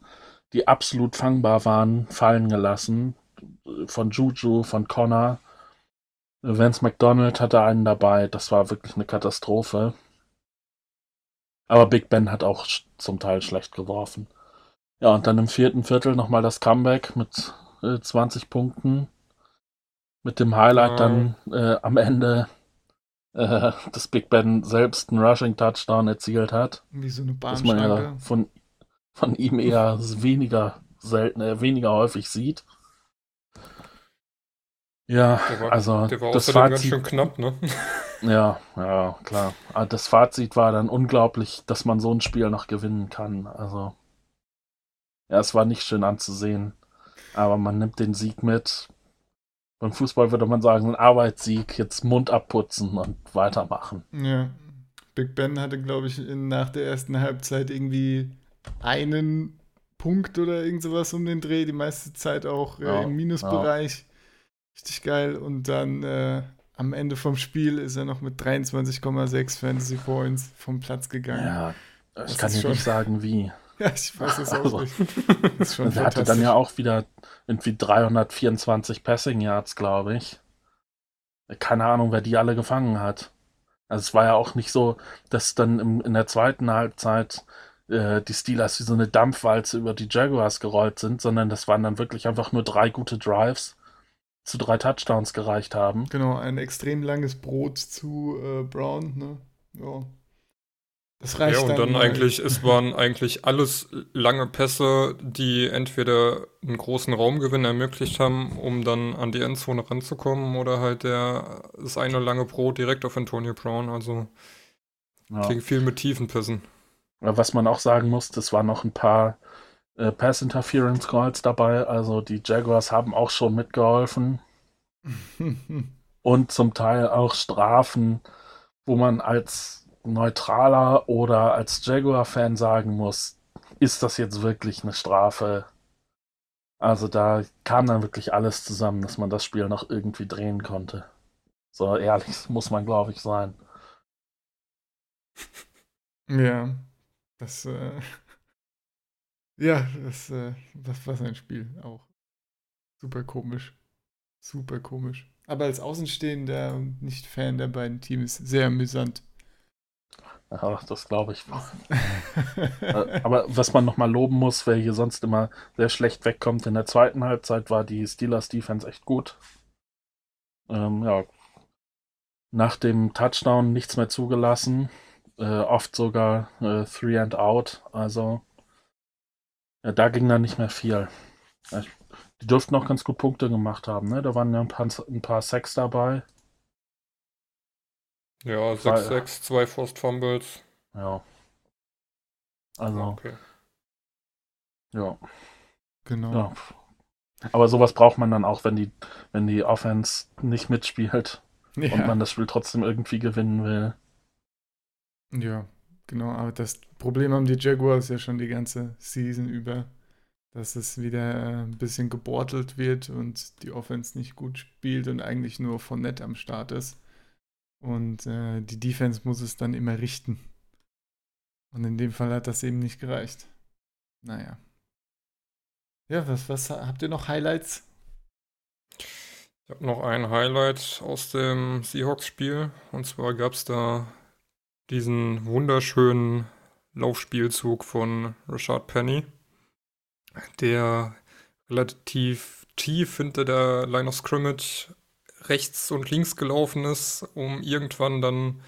die absolut fangbar waren, fallen gelassen. Von Juju, von Connor. Vance McDonald hatte einen dabei. Das war wirklich eine Katastrophe. Aber Big Ben hat auch zum Teil schlecht geworfen. Ja, und dann im vierten Viertel nochmal das Comeback mit äh, 20 Punkten. Mit dem Highlight dann äh, am Ende, äh, dass Big Ben selbst einen Rushing-Touchdown erzielt hat. Wie so eine Was man ja von, von ihm eher weniger selten, äh, weniger häufig sieht. Ja, Der war, also der war das ganz Fazit, schön knapp, ne? ja, ja, klar. Aber Das Fazit war dann unglaublich, dass man so ein Spiel noch gewinnen kann. Also, ja, es war nicht schön anzusehen, aber man nimmt den Sieg mit. Beim Fußball würde man sagen, ein Arbeitssieg, jetzt Mund abputzen und weitermachen. Ja. Big Ben hatte, glaube ich, in, nach der ersten Halbzeit irgendwie einen Punkt oder irgend sowas um den Dreh, die meiste Zeit auch äh, Ja, im Minusbereich. Richtig geil. Und dann äh, am Ende vom Spiel ist er noch mit 23,6 Fantasy Points vom Platz gegangen. Ja, Das ich kann ist dir nicht sagen, wie. Ja, ich weiß es auch Also, nicht. Ist schon er hatte dann ja auch wieder irgendwie 324 Passing Yards, glaube ich. Keine Ahnung, wer die alle gefangen hat. Also es war ja auch nicht so, dass dann im, in der zweiten Halbzeit äh, die Steelers wie so eine Dampfwalze über die Jaguars gerollt sind, sondern das waren dann wirklich einfach nur drei gute Drives zu drei Touchdowns gereicht haben. Genau, ein extrem langes Brot zu äh, Brown, ne? Ja. Das reicht Ja, und dann mal. eigentlich, es waren eigentlich alles lange Pässe, die entweder einen großen Raumgewinn ermöglicht haben, um dann an die Endzone ranzukommen, oder halt der, das eine lange Brot direkt auf Antonio Brown. Also Ja. klingt viel mit tiefen Pässen. Was man auch sagen muss, es waren noch ein paar äh, Pass Interference Calls dabei. Also die Jaguars haben auch schon mitgeholfen. und zum Teil auch Strafen, wo man als Neutraler oder als Jaguar-Fan sagen muss, ist das jetzt wirklich eine Strafe? Also da kam dann wirklich alles zusammen, dass man das Spiel noch irgendwie drehen konnte. So ehrlich muss man, glaube ich, sein. Ja, das, äh, ja, das, äh, was, was ein Spiel auch. Super komisch. Super komisch. Aber als Außenstehender und nicht Fan der beiden Teams sehr amüsant. Ja, das glaube ich. Äh, Aber was man nochmal loben muss, wer hier sonst immer sehr schlecht wegkommt, in der zweiten Halbzeit war die Steelers Defense echt gut. Ähm, ja, nach dem Touchdown nichts mehr zugelassen, äh, oft sogar äh, Three and Out, also ja, da ging dann nicht mehr viel. Die dürften auch ganz gut Punkte gemacht haben, ne? Da waren ja ein paar, ein paar Sacks dabei. Ja, Weil- 6-6, zwei Forced Fumbles. Ja. Also, Okay. ja. Genau. Ja. Aber sowas braucht man dann auch, wenn die, wenn die Offense nicht mitspielt Ja. und man das Spiel trotzdem irgendwie gewinnen will. Ja, genau. Aber das Problem haben die Jaguars ja schon die ganze Season über, dass es wieder äh, ein bisschen gebortelt wird und die Offense nicht gut spielt und eigentlich nur von nett am Start ist. Und äh, die Defense muss es dann immer richten. Und in dem Fall hat das eben nicht gereicht. Naja. Ja, was, was habt ihr noch Highlights? Ich habe noch ein Highlight aus dem Seahawks-Spiel. Und zwar gab es da diesen wunderschönen Laufspielzug von Rashad Penny, der relativ tief hinter der Line of Scrimmage rechts und links gelaufen ist, um irgendwann dann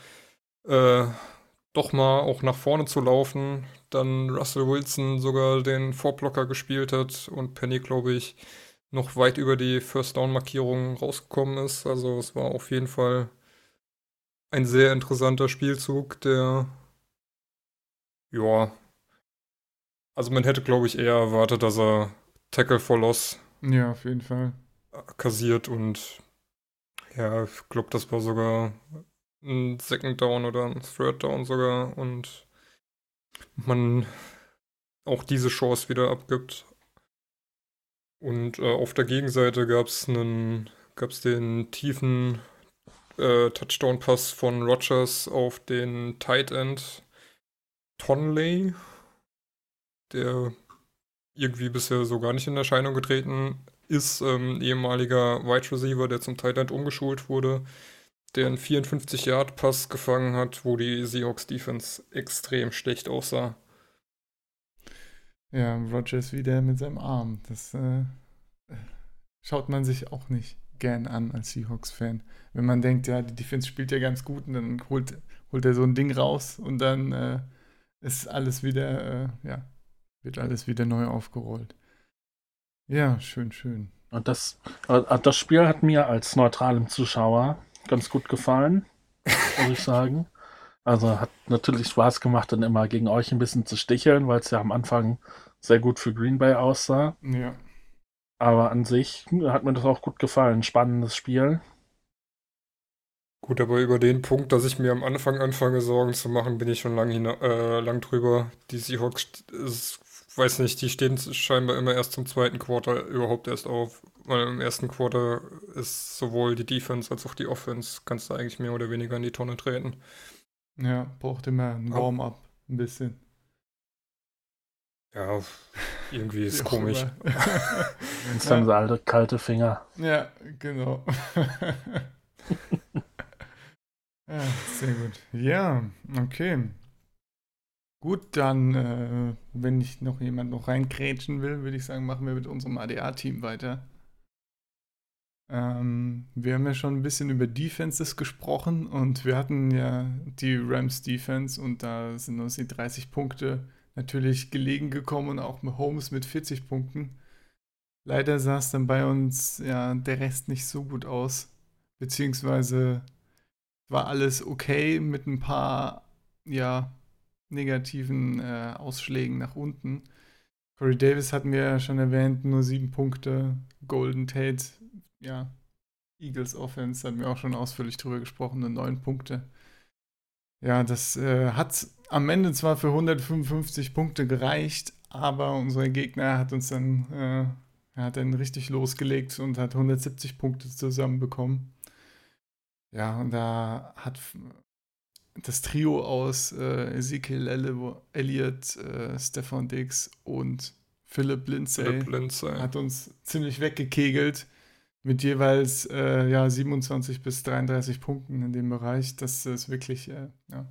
äh, doch mal auch nach vorne zu laufen. Dann Russell Wilson sogar den Vorblocker gespielt hat und Penny, glaube ich, noch weit über die First Down Markierung rausgekommen ist. Also es war auf jeden Fall ein sehr interessanter Spielzug, der ja. Also man hätte, glaube ich, eher erwartet, dass er Tackle for Loss Ja, auf jeden Fall. kassiert und ja, ich glaube, das war sogar ein Second Down oder ein Third Down sogar und man auch diese Chance wieder abgibt. Und äh, auf der Gegenseite gab es gab's den tiefen äh, Touchdown-Pass von Rogers auf den Tight End Tonley, der irgendwie bisher so gar nicht in Erscheinung getreten ist. Ähm, ehemaliger Wide Receiver, der zum Tight End umgeschult wurde, der einen 54-Yard-Pass gefangen hat, wo die Seahawks Defense extrem schlecht aussah. Ja, Rogers wieder mit seinem Arm. Das äh, schaut man sich auch nicht gern an als Seahawks-Fan. Wenn man denkt, ja, die Defense spielt ja ganz gut und dann holt, holt er so ein Ding raus und dann äh, ist alles wieder, äh, ja, wird alles wieder neu aufgerollt. Ja, schön, schön. Und das, äh, das Spiel hat mir als neutralem Zuschauer ganz gut gefallen, muss ich sagen. Also hat natürlich Spaß gemacht, dann immer gegen euch ein bisschen zu sticheln, weil es ja am Anfang sehr gut für Green Bay aussah. Ja. Aber an sich hat mir das auch gut gefallen. Spannendes Spiel. Gut, aber über den Punkt, dass ich mir am Anfang anfange, Sorgen zu machen, bin ich schon lang, äh, lang drüber. Die Seahawks, ist, weiß nicht, die stehen scheinbar immer erst zum zweiten Quarter überhaupt erst auf. Weil im ersten Quarter ist sowohl die Defense als auch die Offense, kannst du eigentlich mehr oder weniger in die Tonne treten. Ja, braucht immer ein Warm-up, ein bisschen. Ja, irgendwie ist komisch. Ins dann so alte kalte Finger. Ja, genau. ja, sehr gut. Ja, okay. Gut, dann, äh, wenn nicht noch jemand noch reinkrätschen will, würde ich sagen, machen wir mit unserem ADA-Team weiter. Ähm, wir haben ja schon ein bisschen über Defenses gesprochen und wir hatten ja die Rams Defense und da sind uns die 30 Punkte natürlich gelegen gekommen und auch Holmes mit 40 Punkten. Leider sah es dann bei uns ja der Rest nicht so gut aus, beziehungsweise war alles okay mit ein paar ja negativen äh, Ausschlägen nach unten. Corey Davis hatten wir ja schon erwähnt, nur sieben Punkte. Golden Tate, ja, Eagles Offense, hatten wir auch schon ausführlich drüber gesprochen, nur neun Punkte. Ja, das äh, hat am Ende zwar für 155 Punkte gereicht, aber unser Gegner hat uns dann, äh, hat dann richtig losgelegt und hat 170 Punkte zusammenbekommen. Ja, und da hat das Trio aus äh, Ezekiel Elliott, äh, Stefan Dix und Philipp Lindsay, Philipp Lindsay. hat uns ziemlich weggekegelt mit jeweils äh, ja, 27 bis 33 Punkten in dem Bereich. Das ist wirklich äh, ja,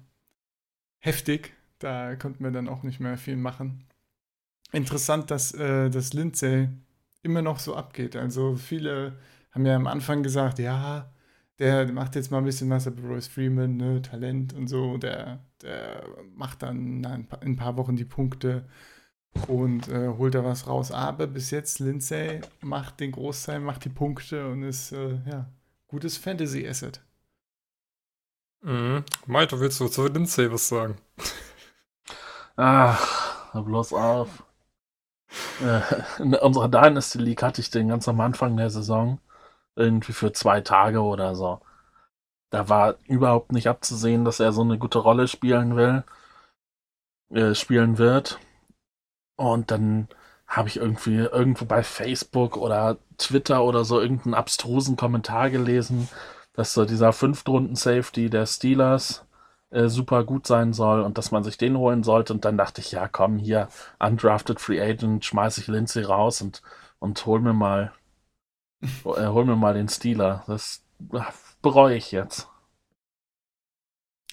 heftig. Da konnten wir dann auch nicht mehr viel machen. Interessant, dass, äh, dass Lindsay immer noch so abgeht. Also viele haben ja am Anfang gesagt, ja, der macht jetzt mal ein bisschen was, aber Royce Freeman, ne, Talent und so, der, der macht dann in ein paar Wochen die Punkte und äh, holt da was raus. Aber bis jetzt, Lindsay macht den Großteil, macht die Punkte und ist, äh, ja, gutes Fantasy-Asset. Mhm. Malte, willst du zu Lindsay was sagen? Ach, bloß auf. Äh, in unserer Dynasty League hatte ich den ganz am Anfang der Saison irgendwie für zwei Tage oder so. Da war überhaupt nicht abzusehen, dass er so eine gute Rolle spielen will, äh, spielen wird. Und dann habe ich irgendwie irgendwo bei Facebook oder Twitter oder so irgendeinen abstrusen Kommentar gelesen, dass so dieser Fünftrunden-Safety der Steelers äh, super gut sein soll und dass man sich den holen sollte. Und dann dachte ich, ja komm, hier, undrafted Free Agent, schmeiße ich Lindsay raus und, und hol mir mal hol mir mal den Steeler. Das bereue ich jetzt.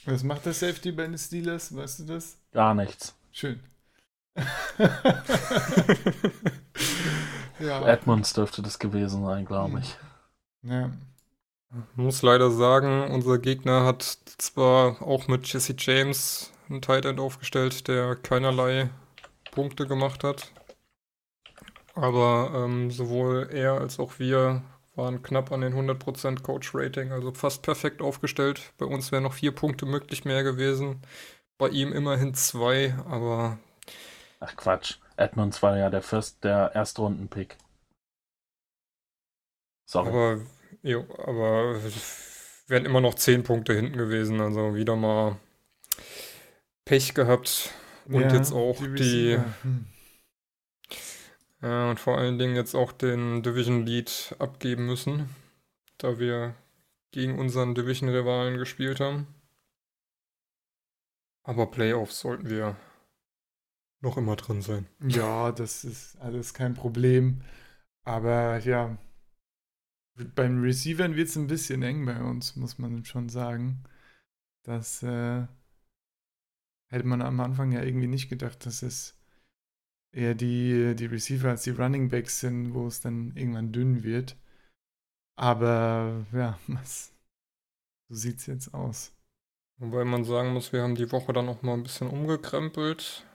Was macht der Safety bei den Steelers? Weißt du das? Gar nichts. Schön. ja. Edmonds dürfte das gewesen sein, glaube ich. Ja. Ich muss leider sagen, unser Gegner hat zwar auch mit Jesse James einen Tight End aufgestellt, der keinerlei Punkte gemacht hat. Aber ähm, sowohl er als auch wir waren knapp an den 100% Coach-Rating, also fast perfekt aufgestellt. Bei uns wären noch vier Punkte möglich mehr gewesen. bei ihm immerhin zwei, aber. Ach Quatsch. Edmonds war ja der First, der Erstrunden-Pick. Sorry. Aber, jo, aber wären immer noch zehn Punkte hinten gewesen. Also wieder mal Pech gehabt. Und ja, jetzt auch die. die Ja, und vor allen Dingen jetzt auch den Division Lead abgeben müssen, da wir gegen unseren Division-Rivalen gespielt haben. Aber Playoffs sollten wir noch immer drin sein. Ja, das ist alles kein Problem. Aber ja, beim Receivern wird es ein bisschen eng bei uns, muss man schon sagen. Das äh, hätte man am Anfang ja irgendwie nicht gedacht, dass es eher die, die Receiver als die Running Backs sind, wo es dann irgendwann dünn wird. Aber ja, was, so sieht es jetzt aus. Wobei man sagen muss, wir haben die Woche dann auch mal ein bisschen umgekrempelt.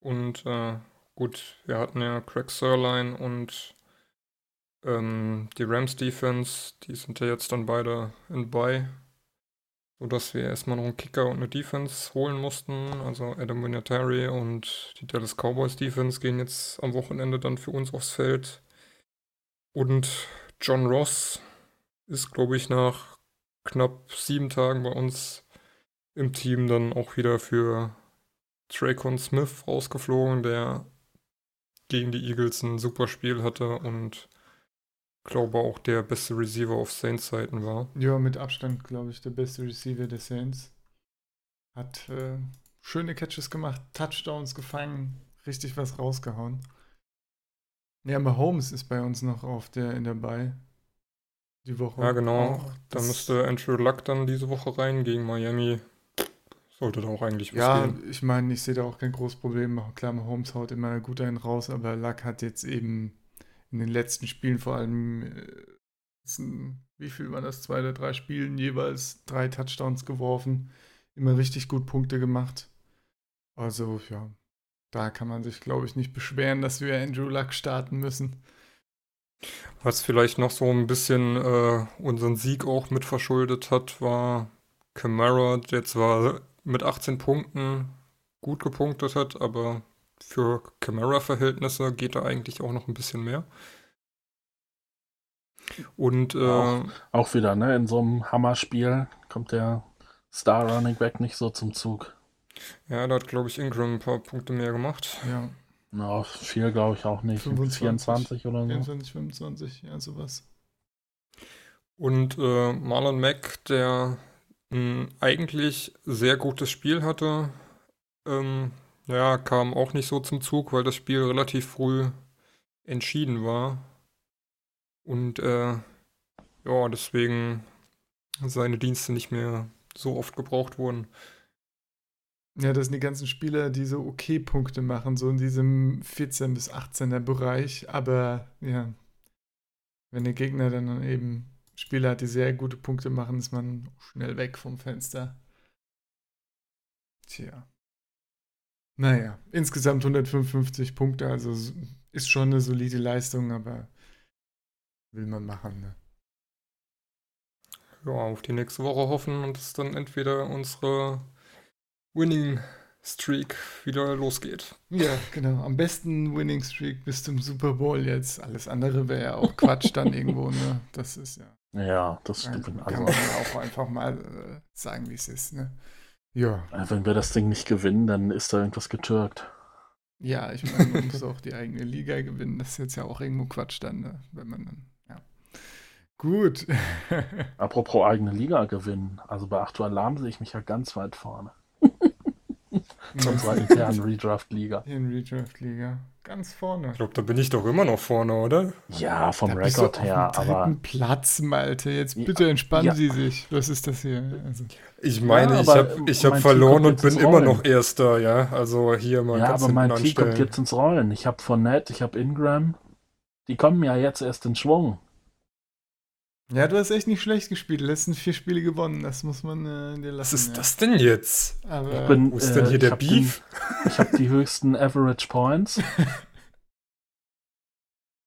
Und äh, gut, wir hatten ja Craig Sirline und ähm, die Rams Defense, die sind ja jetzt dann beide in Buy, sodass wir erstmal noch einen Kicker und eine Defense holen mussten. Also Adam Vinatieri und die Dallas Cowboys Defense gehen jetzt am Wochenende dann für uns aufs Feld. Und John Ross ist, glaube ich, nach knapp sieben Tagen bei uns im Team dann auch wieder für Traycon Smith rausgeflogen, der gegen die Eagles ein super Spiel hatte und glaube auch der beste Receiver auf Saints Seiten war. Ja, mit Abstand, glaube ich, der beste Receiver der Saints. Hat äh, schöne Catches gemacht, Touchdowns gefangen, richtig was rausgehauen. Ja, aber Holmes ist bei uns noch auf der in der Bay. Die Woche. Ja, genau. da müsste Andrew Luck dann diese Woche rein gegen Miami. Sollte da auch eigentlich was Ja, gehen. ich meine, ich sehe da auch kein großes Problem. Klar, Holmes haut immer gut einen raus, aber Luck hat jetzt eben in den letzten Spielen vor allem, äh, wie viel waren das, zwei oder drei Spielen, jeweils drei Touchdowns geworfen, immer richtig gut Punkte gemacht. Also ja, da kann man sich, glaube ich, nicht beschweren, dass wir Andrew Luck starten müssen. Was vielleicht noch so ein bisschen äh, unseren Sieg auch mit verschuldet hat, war Camara, der zwar mit 18 Punkten gut gepunktet hat, aber für Camara-Verhältnisse geht da eigentlich auch noch ein bisschen mehr. Und äh, auch, auch, wieder, ne? In so einem Hammerspiel kommt der Star Running Back nicht so zum Zug. Ja, da hat, glaube ich, Ingram ein paar Punkte mehr gemacht. Ja. Na, viel glaube ich auch nicht. 25, 24 oder so. 24, 25, ja, sowas. Und äh, Marlon Mack, der ein eigentlich sehr gutes Spiel hatte, ähm, ja, kam auch nicht so zum Zug, weil das Spiel relativ früh entschieden war. Und äh, ja, deswegen seine Dienste nicht mehr so oft gebraucht wurden. Ja, das sind die ganzen Spieler, die so okay Punkte machen, so in diesem 14 bis 18er Bereich. Aber ja, wenn der Gegner dann eben Spieler hat, die sehr gute Punkte machen, ist man schnell weg vom Fenster. Tja. Naja, insgesamt 155 Punkte, also ist schon eine solide Leistung, aber will man machen, ne? Ja, auf die nächste Woche hoffen und es dann entweder unsere Winning Streak wieder losgeht. Ja, genau. Am besten Winning Streak bis zum Super Bowl jetzt. Alles andere wäre ja auch Quatsch dann irgendwo, ne? Das ist ja. Ja, das stimmt. Kann also. man ja auch einfach mal äh, sagen, wie es ist, ne? Ja. Wenn wir das Ding nicht gewinnen, dann ist da irgendwas getürkt. Ja, ich meine, man muss auch die eigene Liga gewinnen. Das ist jetzt ja auch irgendwo Quatsch dann, ne? wenn man dann, ja. Gut. Apropos eigene Liga gewinnen. Also bei Achtung Alarm sehe ich mich ja ganz weit vorne. Unserer internen Redraft-Liga. In Redraft-Liga. Ganz vorne. Ich glaube, da bin ich doch immer noch vorne, oder? Ja, vom da Rekord her, aber. Platz, Malte. Jetzt bitte entspannen ja. Sie sich. Was ist das hier? Also. Ich meine, ja, ich habe ich hab verloren und bin immer noch Erster, ja. Also hier mal Ja, aber mein Team kommt jetzt ins Rollen. Ich habe Fournette, ich habe Ingram. Die kommen ja jetzt erst in Schwung. Ja, du hast echt nicht schlecht gespielt. Die letzten vier Spiele gewonnen. Das muss man äh, dir lassen. Was ist ja. das denn jetzt? Aber bin, wo ist denn hier äh, der Beef? Den, ich habe die höchsten Average Points.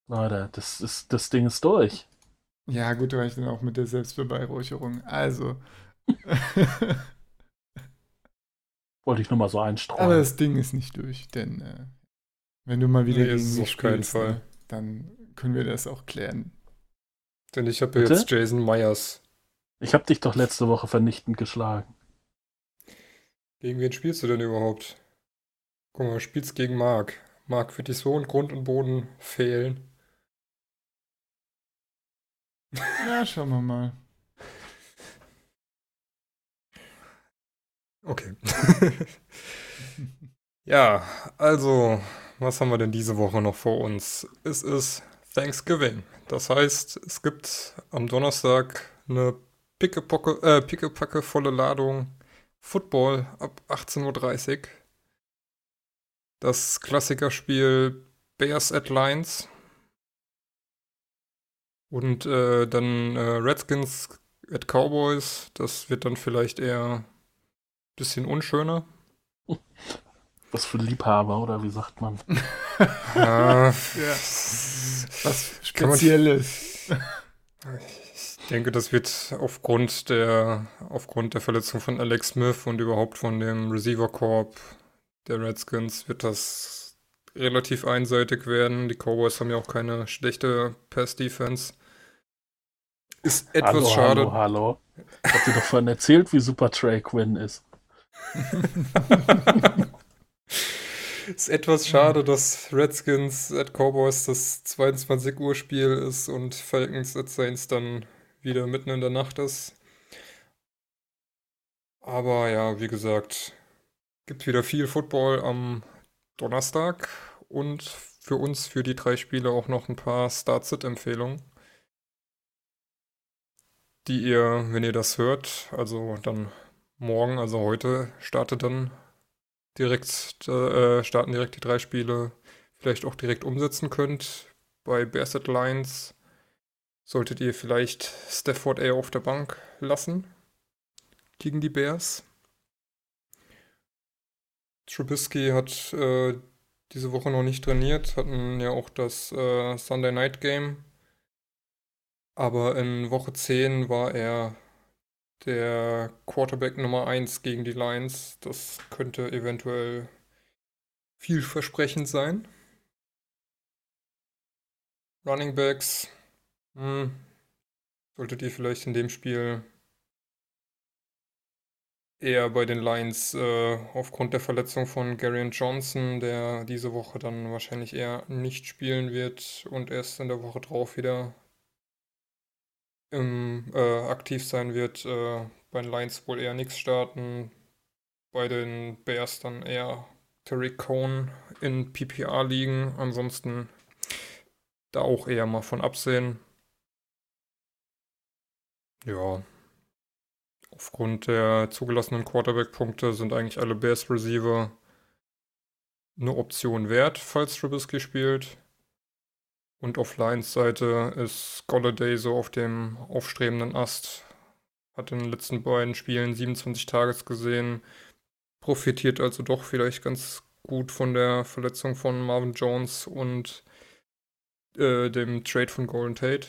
Leute, das, ist, das Ding ist durch. Ja, gut, war ich dann auch mit der Selbstbeweihräucherung. Also. Wollte ich nur mal so einstreuen. Aber das Ding ist nicht durch, denn äh, wenn du mal wieder Nee, gegen mich spielst, Fall. ne, dann können wir das auch klären. Denn ich habe jetzt Jason Myers. Ich habe dich doch letzte Woche vernichtend geschlagen. Gegen wen spielst du denn überhaupt? Guck mal, du spielst gegen Mark. Mark wird dich so in Grund und Boden fehlen. Ja, schauen wir mal. Okay. ja, also, was haben wir denn diese Woche noch vor uns? Es ist Thanksgiving. Das heißt, es gibt am Donnerstag eine äh, pickepacke volle Ladung Football ab 18.30 Uhr. Das Klassikerspiel Bears at Lions. Und äh, dann äh, Redskins at Cowboys. Das wird dann vielleicht eher bisschen unschöner. Was für Liebhaber, oder wie sagt man? Ja, Ja. Was Spezielles. ich denke, das wird aufgrund der, aufgrund der Verletzung von Alex Smith und überhaupt von dem Receiver Corp der Redskins wird das relativ einseitig werden. Die Cowboys haben ja auch keine schlechte Pass-Defense. Ist etwas hallo, schade. hallo, hallo. Ich hab dir doch vorhin erzählt, wie super Trey Quinn ist. Ist etwas schade, dass Redskins at Cowboys das 22 Uhr Spiel ist und Falcons at Saints dann wieder mitten in der Nacht ist. Aber ja, wie gesagt, gibt wieder viel Football am Donnerstag und für uns, für die drei Spiele auch noch ein paar Start-Sit-Empfehlungen, die ihr, wenn ihr das hört, also dann morgen, also heute, startet dann direkt, äh, starten direkt die drei Spiele, vielleicht auch direkt umsetzen könnt. Bei Bears at Lions solltet ihr vielleicht Stafford eher auf der Bank lassen gegen die Bears. Trubisky hat äh, diese Woche noch nicht trainiert, hatten ja auch das äh, Sunday Night Game. Aber in Woche 10 war er der Quarterback Nummer 1 gegen die Lions. Das könnte eventuell vielversprechend sein. Running Backs. Hm, solltet ihr vielleicht in dem Spiel eher bei den Lions äh, aufgrund der Verletzung von Garion Johnson, der diese Woche dann wahrscheinlich eher nicht spielen wird und erst in der Woche drauf wieder im, äh, aktiv sein wird, äh, bei den Lions wohl eher nichts starten. Bei den Bears dann eher Tariq Cohn in PPA liegen. Ansonsten da auch eher mal von absehen. Ja. Aufgrund der zugelassenen Quarterback-Punkte sind eigentlich alle Bears Receiver eine Option wert, falls Trubisky spielt. Und auf Lions Seite ist Golladay so auf dem aufstrebenden Ast. Hat in den letzten beiden Spielen 27 Tages gesehen. Profitiert also doch vielleicht ganz gut von der Verletzung von Marvin Jones und äh, dem Trade von Golden Tate.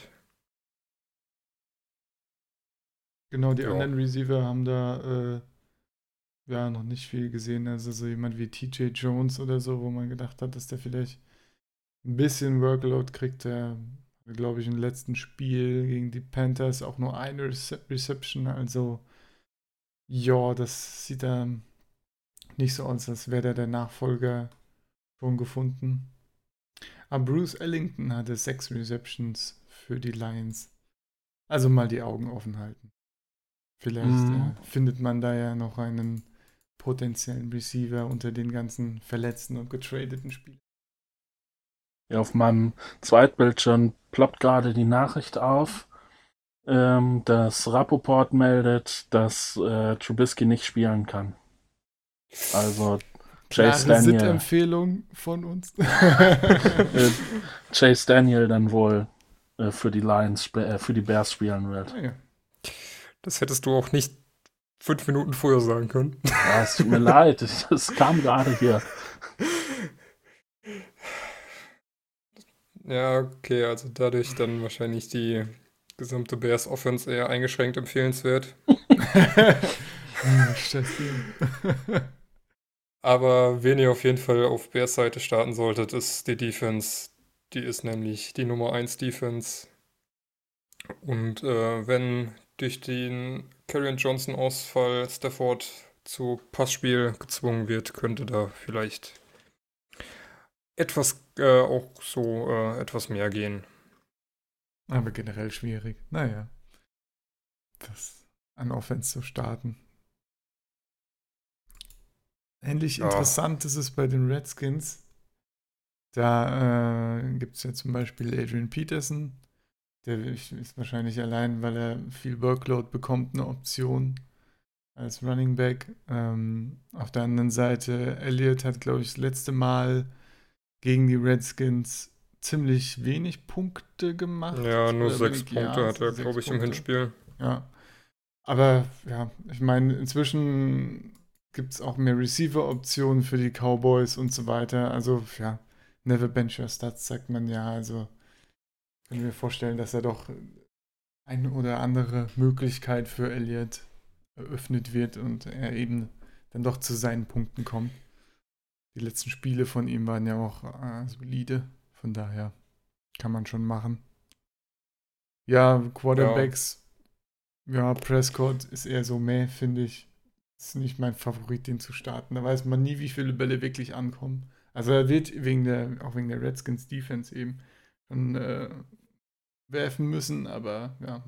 Genau, die Ja. anderen Receiver haben da äh, ja noch nicht viel gesehen. Also so jemand wie TJ Jones oder so, wo man gedacht hat, dass der vielleicht ein bisschen Workload kriegt. Der, glaube ich, im letzten Spiel gegen die Panthers auch nur eine Rece Reception. Also ja, das sieht da nicht so aus, als wäre der Nachfolger schon gefunden. Aber Bruce Ellington hatte sechs Receptions für die Lions. Also mal die Augen offen halten. Vielleicht Mhm. äh, findet man da ja noch einen potenziellen Receiver unter den ganzen verletzten und getradeten Spielern. Ja, auf meinem Zweitbildschirm ploppt gerade die Nachricht auf, ähm, dass Rappaport meldet, dass äh, Trubisky nicht spielen kann. Also Chase Klare Daniel, Sit-Empfehlung von uns. äh, Chase Daniel dann wohl äh, für die Lions, äh, für die Bears spielen wird. Ah. Das hättest du auch nicht fünf Minuten vorher sagen können. Ja, es tut mir leid, es kam gerade hier. Ja, okay, also dadurch dann wahrscheinlich die gesamte Bears Offense eher eingeschränkt empfehlenswert. Aber wen ihr auf jeden Fall auf Bears Seite starten solltet, ist die Defense. Die ist nämlich die Nummer 1 Defense. Und äh, wenn durch den Karrion Johnson Ausfall Stafford zu Passspiel gezwungen wird, könnte da vielleicht etwas äh, auch so äh, etwas mehr gehen. Aber generell schwierig. Naja. Das an Offense zu starten. Ähnlich Ja. interessant ist es bei den Redskins. Da äh, gibt es ja zum Beispiel Adrian Peterson. Der ist wahrscheinlich allein, weil er viel Workload bekommt, eine Option als Running Back. Ähm, auf der anderen Seite, Elliott hat, glaube ich, das letzte Mal gegen die Redskins ziemlich wenig Punkte gemacht. Ja, nur sechs wenig- ja, Punkte hat er, glaube ich, im Punkte. Hinspiel. Ja. Aber ja, ich meine, inzwischen gibt es auch mehr Receiver-Optionen für die Cowboys und so weiter. Also, ja, never bench your stats, sagt man ja. Also, ich kann mir vorstellen, dass er doch eine oder andere Möglichkeit für Elliott eröffnet wird und er eben dann doch zu seinen Punkten kommt. Die letzten Spiele von ihm waren ja auch äh, solide. Von daher kann man schon machen. Ja, Quarterbacks. Ja, Prescott ist eher so meh, finde ich. Ist nicht mein Favorit, den zu starten. Da weiß man nie, wie viele Bälle wirklich ankommen. Also er wird wegen der, auch wegen der Redskins Defense eben schon äh, werfen müssen, aber ja.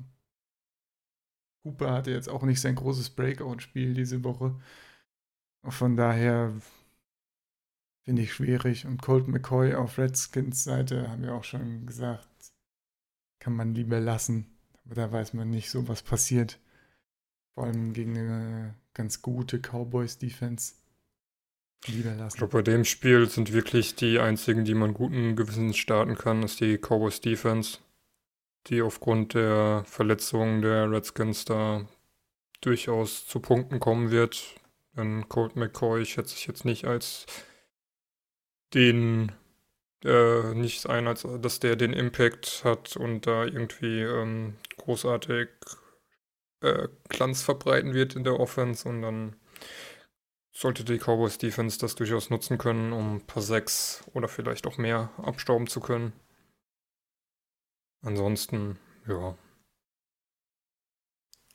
Cooper hatte jetzt auch nicht sein großes Breakout-Spiel diese Woche. Von daher finde ich schwierig. Und Colt McCoy auf Redskins Seite, haben wir auch schon gesagt, kann man lieber lassen. Aber da weiß man nicht so, was passiert. Vor allem gegen eine ganz gute Cowboys-Defense. Lieber Ich lassen. glaube, bei dem Spiel sind wirklich die einzigen, die man guten Gewissens starten kann, ist die Cowboys Defense, die aufgrund der Verletzungen der Redskins da durchaus zu Punkten kommen wird. Denn Colt McCoy schätze ich jetzt nicht als den, äh, nicht ein, als dass der den Impact hat und da irgendwie ähm, großartig äh, Glanz verbreiten wird in der Offense und dann sollte die Cowboys Defense das durchaus nutzen können, um ein paar sechs oder vielleicht auch mehr abstauben zu können. Ansonsten, ja.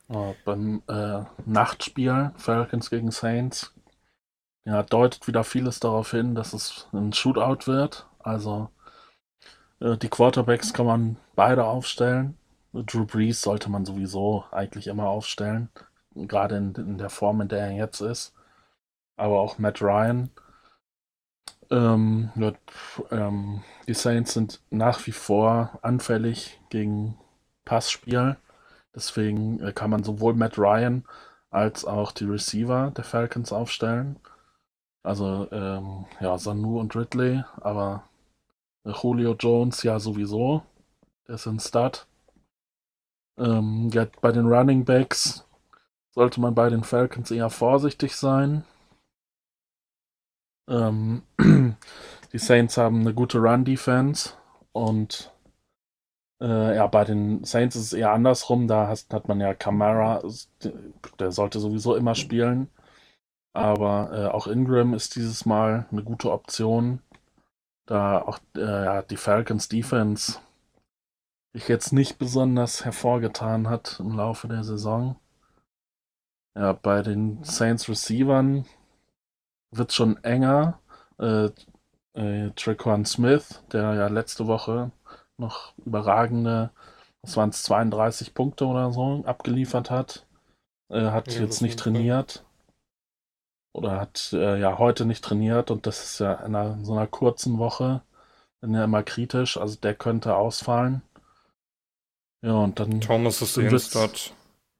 Ja, beim äh, Nachtspiel Falcons gegen Saints ja, deutet wieder vieles darauf hin, dass es ein Shootout wird. Also äh, die Quarterbacks kann man beide aufstellen. Drew Brees sollte man sowieso eigentlich immer aufstellen, gerade in, in der Form, in der er jetzt ist. Aber auch Matt Ryan. Ähm, pf, ähm, die Saints sind nach wie vor anfällig gegen Passspiel. Deswegen äh, kann man sowohl Matt Ryan als auch die Receiver der Falcons aufstellen. Also ähm, ja, Sanu und Ridley, aber äh, Julio Jones ja sowieso. Der ist ein Stud. Ähm, ja, bei den Running Backs sollte man bei den Falcons eher vorsichtig sein. Ähm, die Saints haben eine gute Run-Defense und äh, ja, bei den Saints ist es eher andersrum. Da hat man ja Camara, der sollte sowieso immer spielen. Aber äh, auch Ingram ist dieses Mal eine gute Option. Da auch äh, die Falcons Defense sich jetzt nicht besonders hervorgetan hat im Laufe der Saison. Ja, bei den Saints Receivern wird schon enger. Äh, äh, Traquan Smith, der ja letzte Woche noch überragende, was waren es, 32 Punkte oder so abgeliefert hat, äh, hat Ja, jetzt nicht trainiert. Oder hat äh, ja heute nicht trainiert und das ist ja in einer, so einer kurzen Woche dann ja immer kritisch. Also der könnte ausfallen. Ja, und dann, Thomas ist eh Start.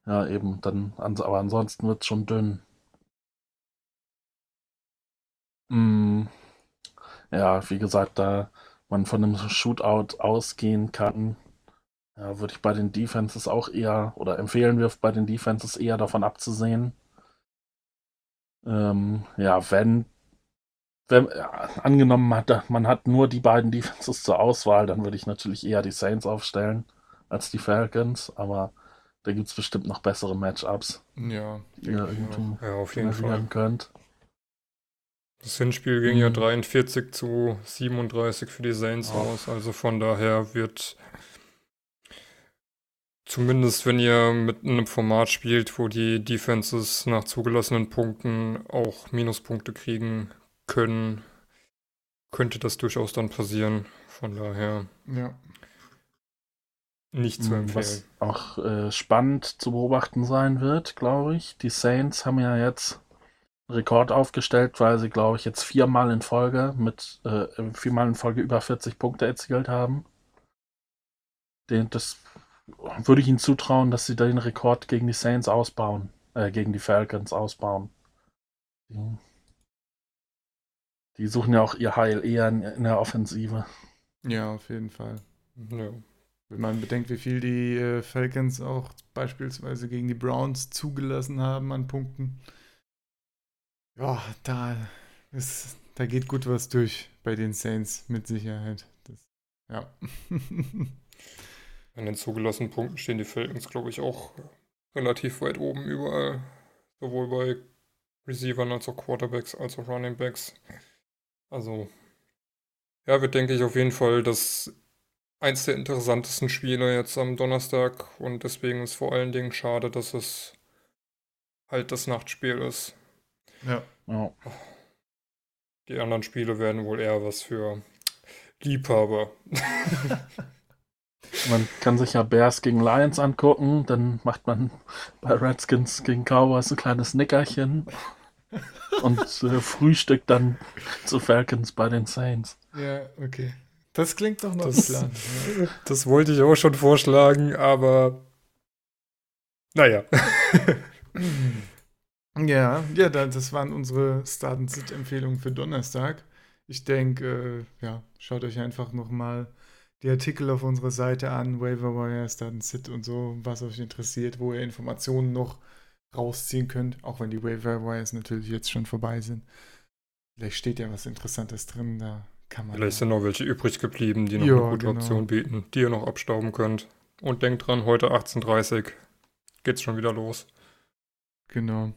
ja, eben, dann, aber ansonsten wird es schon dünn. Mm, ja, wie gesagt, da man von einem Shootout ausgehen kann, ja, würde ich bei den Defenses auch eher, oder empfehlen wir bei den Defenses eher davon abzusehen. Ähm, ja, wenn, wenn ja, angenommen hat, man hat nur die beiden Defenses zur Auswahl, dann würde ich natürlich eher die Saints aufstellen als die Falcons, aber da gibt es bestimmt noch bessere Matchups, Ja, die ihr irgendwie Ja, auf jeden Fall. könnt. Das Hinspiel ging ja Mhm. 43 zu 37 für die Saints Oh. aus. Also von daher wird zumindest, wenn ihr mit einem Format spielt, wo die Defenses nach zugelassenen Punkten auch Minuspunkte kriegen können, könnte das durchaus dann passieren. Von daher Ja. nicht zu Mhm, empfehlen. Was auch äh, spannend zu beobachten sein wird, glaube ich. Die Saints haben ja jetzt einen Rekord aufgestellt, weil sie, glaube ich, jetzt viermal in Folge mit äh, viermal in Folge über 40 Punkte erzielt haben. Den, das würde ich ihnen zutrauen, dass sie den Rekord gegen die Saints ausbauen, äh, gegen die Falcons ausbauen. Die, die suchen ja auch ihr Heil eher in, in der Offensive. Ja, auf jeden Fall. Ja. Wenn man bedenkt, wie viel die äh, Falcons auch beispielsweise gegen die Browns zugelassen haben an Punkten. Ja, da ist, da geht gut was durch bei den Saints mit Sicherheit. Das, ja. An den zugelassenen Punkten stehen die Falcons, glaube ich, auch relativ weit oben überall. Sowohl bei Receivern als auch Quarterbacks als auch Running Backs. Also, ja, wird, denke ich, auf jeden Fall das eins der interessantesten Spiele jetzt am Donnerstag und deswegen ist vor allen Dingen schade, dass es halt das Nachtspiel ist. ja. Ja. Die anderen Spiele werden wohl eher was für Liebhaber. Man kann sich ja Bears gegen Lions angucken, dann macht man bei Redskins gegen Cowboys ein kleines Nickerchen und äh, frühstückt dann zu Falcons bei den Saints. Ja, okay. Das klingt doch noch Das- Plan. Ja. Das wollte ich auch schon vorschlagen, aber naja. Ja, ja, da- das waren unsere Start and Sit Empfehlungen für Donnerstag. Ich denke, äh, ja, schaut euch einfach nochmal die Artikel auf unserer Seite an, Waiverwire, Start and Sit und so, was euch interessiert, wo ihr Informationen noch rausziehen könnt, auch wenn die Waiverwires natürlich jetzt schon vorbei sind. Vielleicht steht ja was Interessantes drin, da kann man. Vielleicht sind noch welche übrig geblieben, die noch Ja, eine gute genau. Option bieten, die ihr noch abstauben könnt. Und denkt dran, heute 18.30 Uhr geht's schon wieder los. Genau.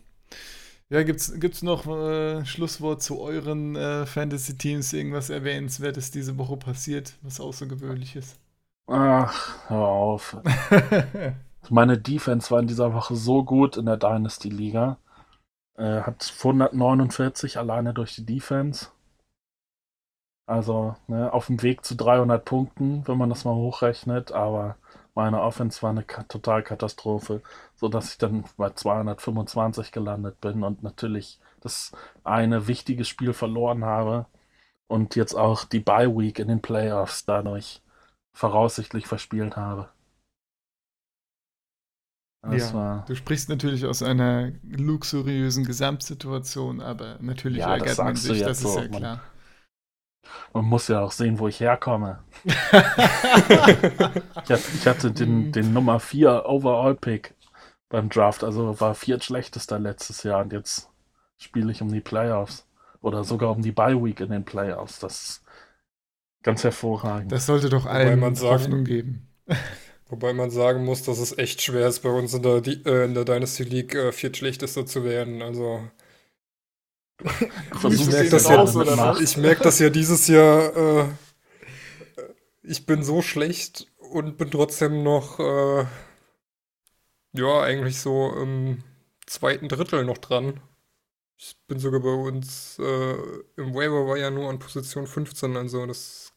Ja, gibt's, gibt's noch äh, Schlusswort zu euren äh, Fantasy-Teams? Irgendwas Erwähnenswertes diese Woche passiert, was Außergewöhnliches? Ach, hör auf. Meine Defense war in dieser Woche so gut in der Dynasty-Liga. Äh, hat 149 alleine durch die Defense. Also ne, auf dem Weg zu 300 Punkten, wenn man das mal hochrechnet. Aber meine Offense war eine Ka Totalkatastrophe, sodass ich dann bei 225 gelandet bin und natürlich das eine wichtige Spiel verloren habe und jetzt auch die Bye Week in den Playoffs dadurch voraussichtlich verspielt habe. Das Ja, war, Du sprichst natürlich aus einer luxuriösen Gesamtsituation, aber natürlich Ja, das ärgert man sich, das ist so, ja klar. man muss ja auch sehen, wo ich herkomme. Ich hatte, hatte Mhm. den, den Nummer 4 Overall-Pick beim Draft, also war viertschlechtester letztes Jahr und jetzt spiele ich um die Playoffs oder sogar um die Bye Week in den Playoffs. Das ist ganz hervorragend. Das sollte doch Wobei allen man sagen- Hoffnung geben. Wobei man sagen muss, dass es echt schwer ist, bei uns in der, äh, in der Dynasty League äh, viertschlechtester zu werden. Also ich merke das, ja, ich merk das ja dieses Jahr. Äh, ich bin so schlecht und bin trotzdem noch, äh, ja, eigentlich so im zweiten Drittel noch dran. Ich bin sogar bei uns äh, im Waiver war ja nur an Position 15, also das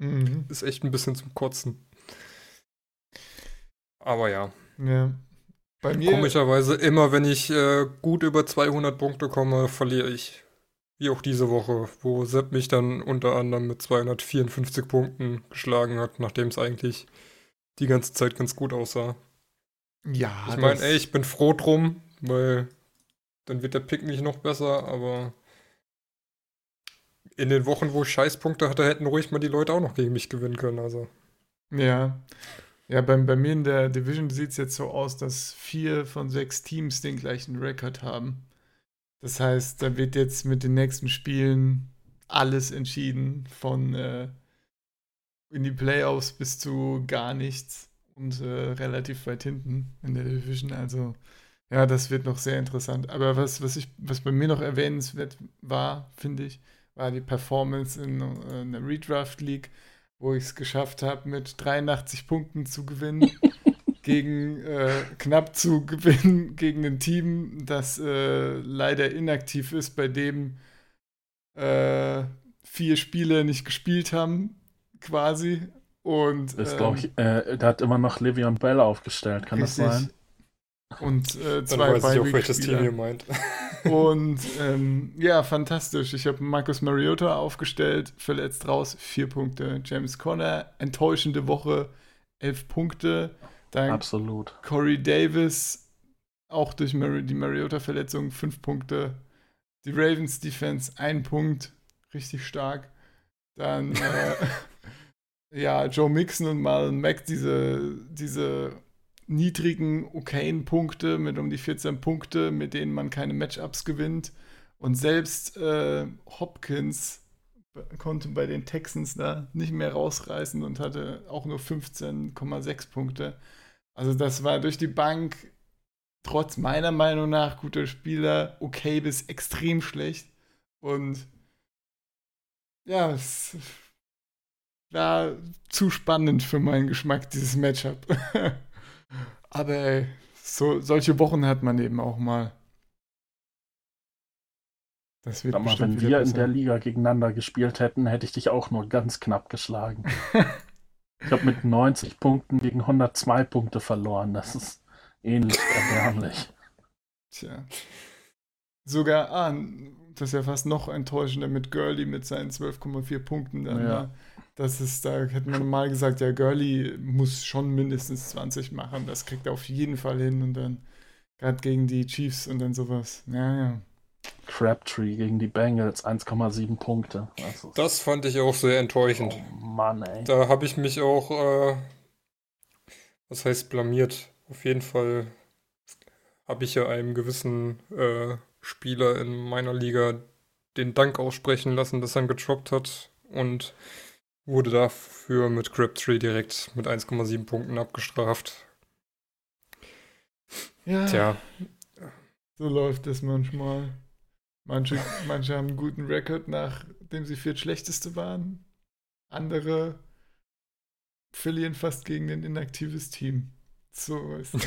Mhm. ist echt ein bisschen zum Kotzen. Aber ja. Ja. Bei mir, Komischerweise, immer wenn ich äh, gut über 200 Punkte komme, verliere ich. Wie auch diese Woche, wo Sepp mich dann unter anderem mit 254 Punkten geschlagen hat, nachdem es eigentlich die ganze Zeit ganz gut aussah. ja, ich meine, ey, ich bin froh drum, weil dann wird der Pick nicht noch besser, aber in den Wochen, wo ich Scheißpunkte hatte, hätten ruhig mal die Leute auch noch gegen mich gewinnen können. Also, Ja. Ja, bei, bei mir in der Division sieht es jetzt so aus, dass vier von sechs Teams den gleichen Rekord haben. Das heißt, da wird jetzt mit den nächsten Spielen alles entschieden, von äh, in die Playoffs bis zu gar nichts und äh, relativ weit hinten in der Division. Also Ja, das wird noch sehr interessant. Aber was, was, ich, was bei mir noch erwähnenswert war, finde ich, war die Performance in, äh, in der Redraft League, wo ich es geschafft habe, mit 83 Punkten zu gewinnen. gegen äh, knapp zu gewinnen gegen ein Team, das äh, leider inaktiv ist, bei dem äh, vier Spiele nicht gespielt haben, quasi. Und ähm, ich, äh, der hat immer noch Le'Veon Bell aufgestellt, kann richtig. das sein? Und äh, zwei Dann weiß ich auch, welches Team ihr meint. Und ähm, ja, fantastisch. Ich habe Marcus Mariota aufgestellt, verletzt raus, vier Punkte. James Conner, enttäuschende Woche, elf Punkte. Dann Absolut. Corey Davis, auch durch Mar die Mariota-Verletzung, fünf Punkte. Die Ravens Defense, ein Punkt, richtig stark. Dann, äh, ja, Joe Mixon und Marlon Mack, diese, diese niedrigen, okayen Punkte mit um die 14 Punkte, mit denen man keine Matchups gewinnt. Und selbst äh, Hopkins konnte bei den Texans da nicht mehr rausreißen und hatte auch nur 15,6 Punkte. Also das war durch die Bank trotz meiner Meinung nach guter Spieler okay bis extrem schlecht. Und ja, es war zu spannend für meinen Geschmack, dieses Matchup. Aber ey, so, solche Wochen hat man eben auch mal. Das wird mal, wenn wir besser. in der Liga gegeneinander gespielt hätten, hätte ich dich auch nur ganz knapp geschlagen. ich habe mit 90 Punkten gegen 102 Punkte verloren. Das ist ähnlich erbärmlich. Tja. Sogar, ah, das ist ja fast noch enttäuschender mit Gurley mit seinen 12,4 Punkten. Dann, ja. Ne? Das ist, da hätte man mal gesagt, ja, Gurley muss schon mindestens 20 machen. Das kriegt er auf jeden Fall hin. Und dann gerade gegen die Chiefs und dann sowas. Ja, ja. Crabtree gegen die Bengals, 1,7 Punkte. Das, das, fand ich auch sehr enttäuschend. Oh Mann, ey. Da habe ich mich auch, äh, was heißt blamiert? Auf jeden Fall habe ich ja einem gewissen äh, Spieler in meiner Liga den Dank aussprechen lassen, dass er ihn getroppt hat und wurde dafür mit Crabtree direkt mit 1,7 Punkten abgestraft. Ja. Tja. So läuft es manchmal. Manche, manche haben einen guten Rekord, nachdem sie viertschlechteste waren. Andere verlieren fast gegen ein inaktives Team. So ist es.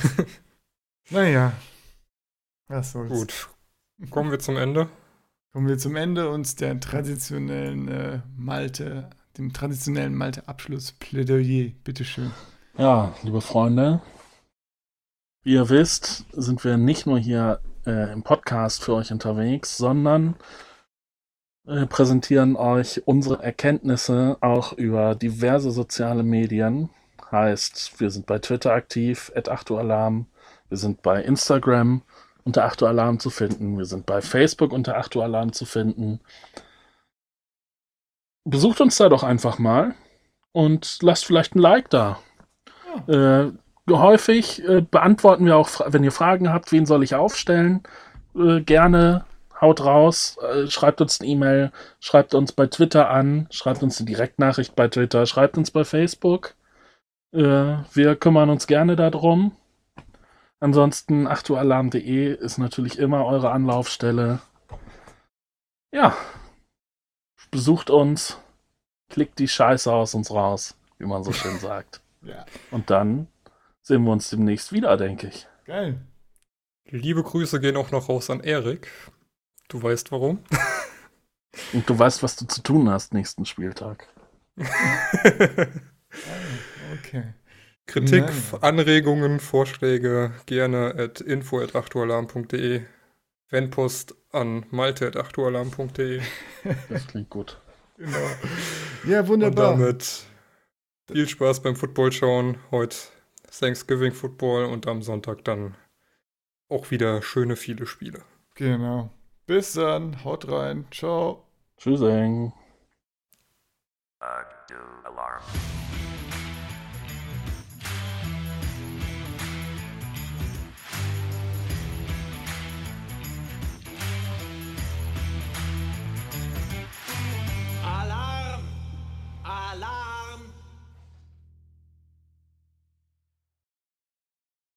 naja. Was soll's. Gut. Kommen wir zum Ende. Kommen wir zum Ende und der traditionellen äh, Malte, dem traditionellen Malte-Abschluss-Plädoyer. Bitteschön. Ja, liebe Freunde, wie ihr wisst, sind wir nicht nur hier äh, im Podcast für euch unterwegs, sondern äh, präsentieren euch unsere Erkenntnisse auch über diverse soziale Medien. Heißt, wir sind bei Twitter aktiv, at Achtualarm, wir sind bei Instagram unter Achtualarm zu finden, wir sind bei Facebook unter Achtualarm zu finden. Besucht uns da doch einfach mal und lasst vielleicht ein Like da. Ja. Äh, häufig äh, beantworten wir auch, wenn ihr Fragen habt, wen soll ich aufstellen, äh, gerne haut raus, äh, schreibt uns eine E-Mail, schreibt uns bei Twitter an, schreibt uns eine Direktnachricht bei Twitter, schreibt uns bei Facebook. Äh, wir kümmern uns gerne darum. Ansonsten achtualarm.de ist natürlich immer eure Anlaufstelle. Ja, besucht uns, klickt die Scheiße aus uns raus, wie man so schön sagt. ja. Und dann sehen wir uns demnächst wieder, denke ich. Geil. Liebe Grüße gehen auch noch raus an Erik. Du weißt warum. Und du weißt, was du zu tun hast nächsten Spieltag. okay. Kritik, Nein. Anregungen, Vorschläge gerne at info at achtualarm.de. Fanpost an malte at achtualarm.de. Das klingt gut. Genau. Ja, wunderbar. Und damit viel Spaß beim Football schauen. Heute Thanksgiving Football und am Sonntag dann auch wieder schöne viele Spiele. Genau. Bis dann, haut rein, ciao. Tschüssing. Uh, Alarm.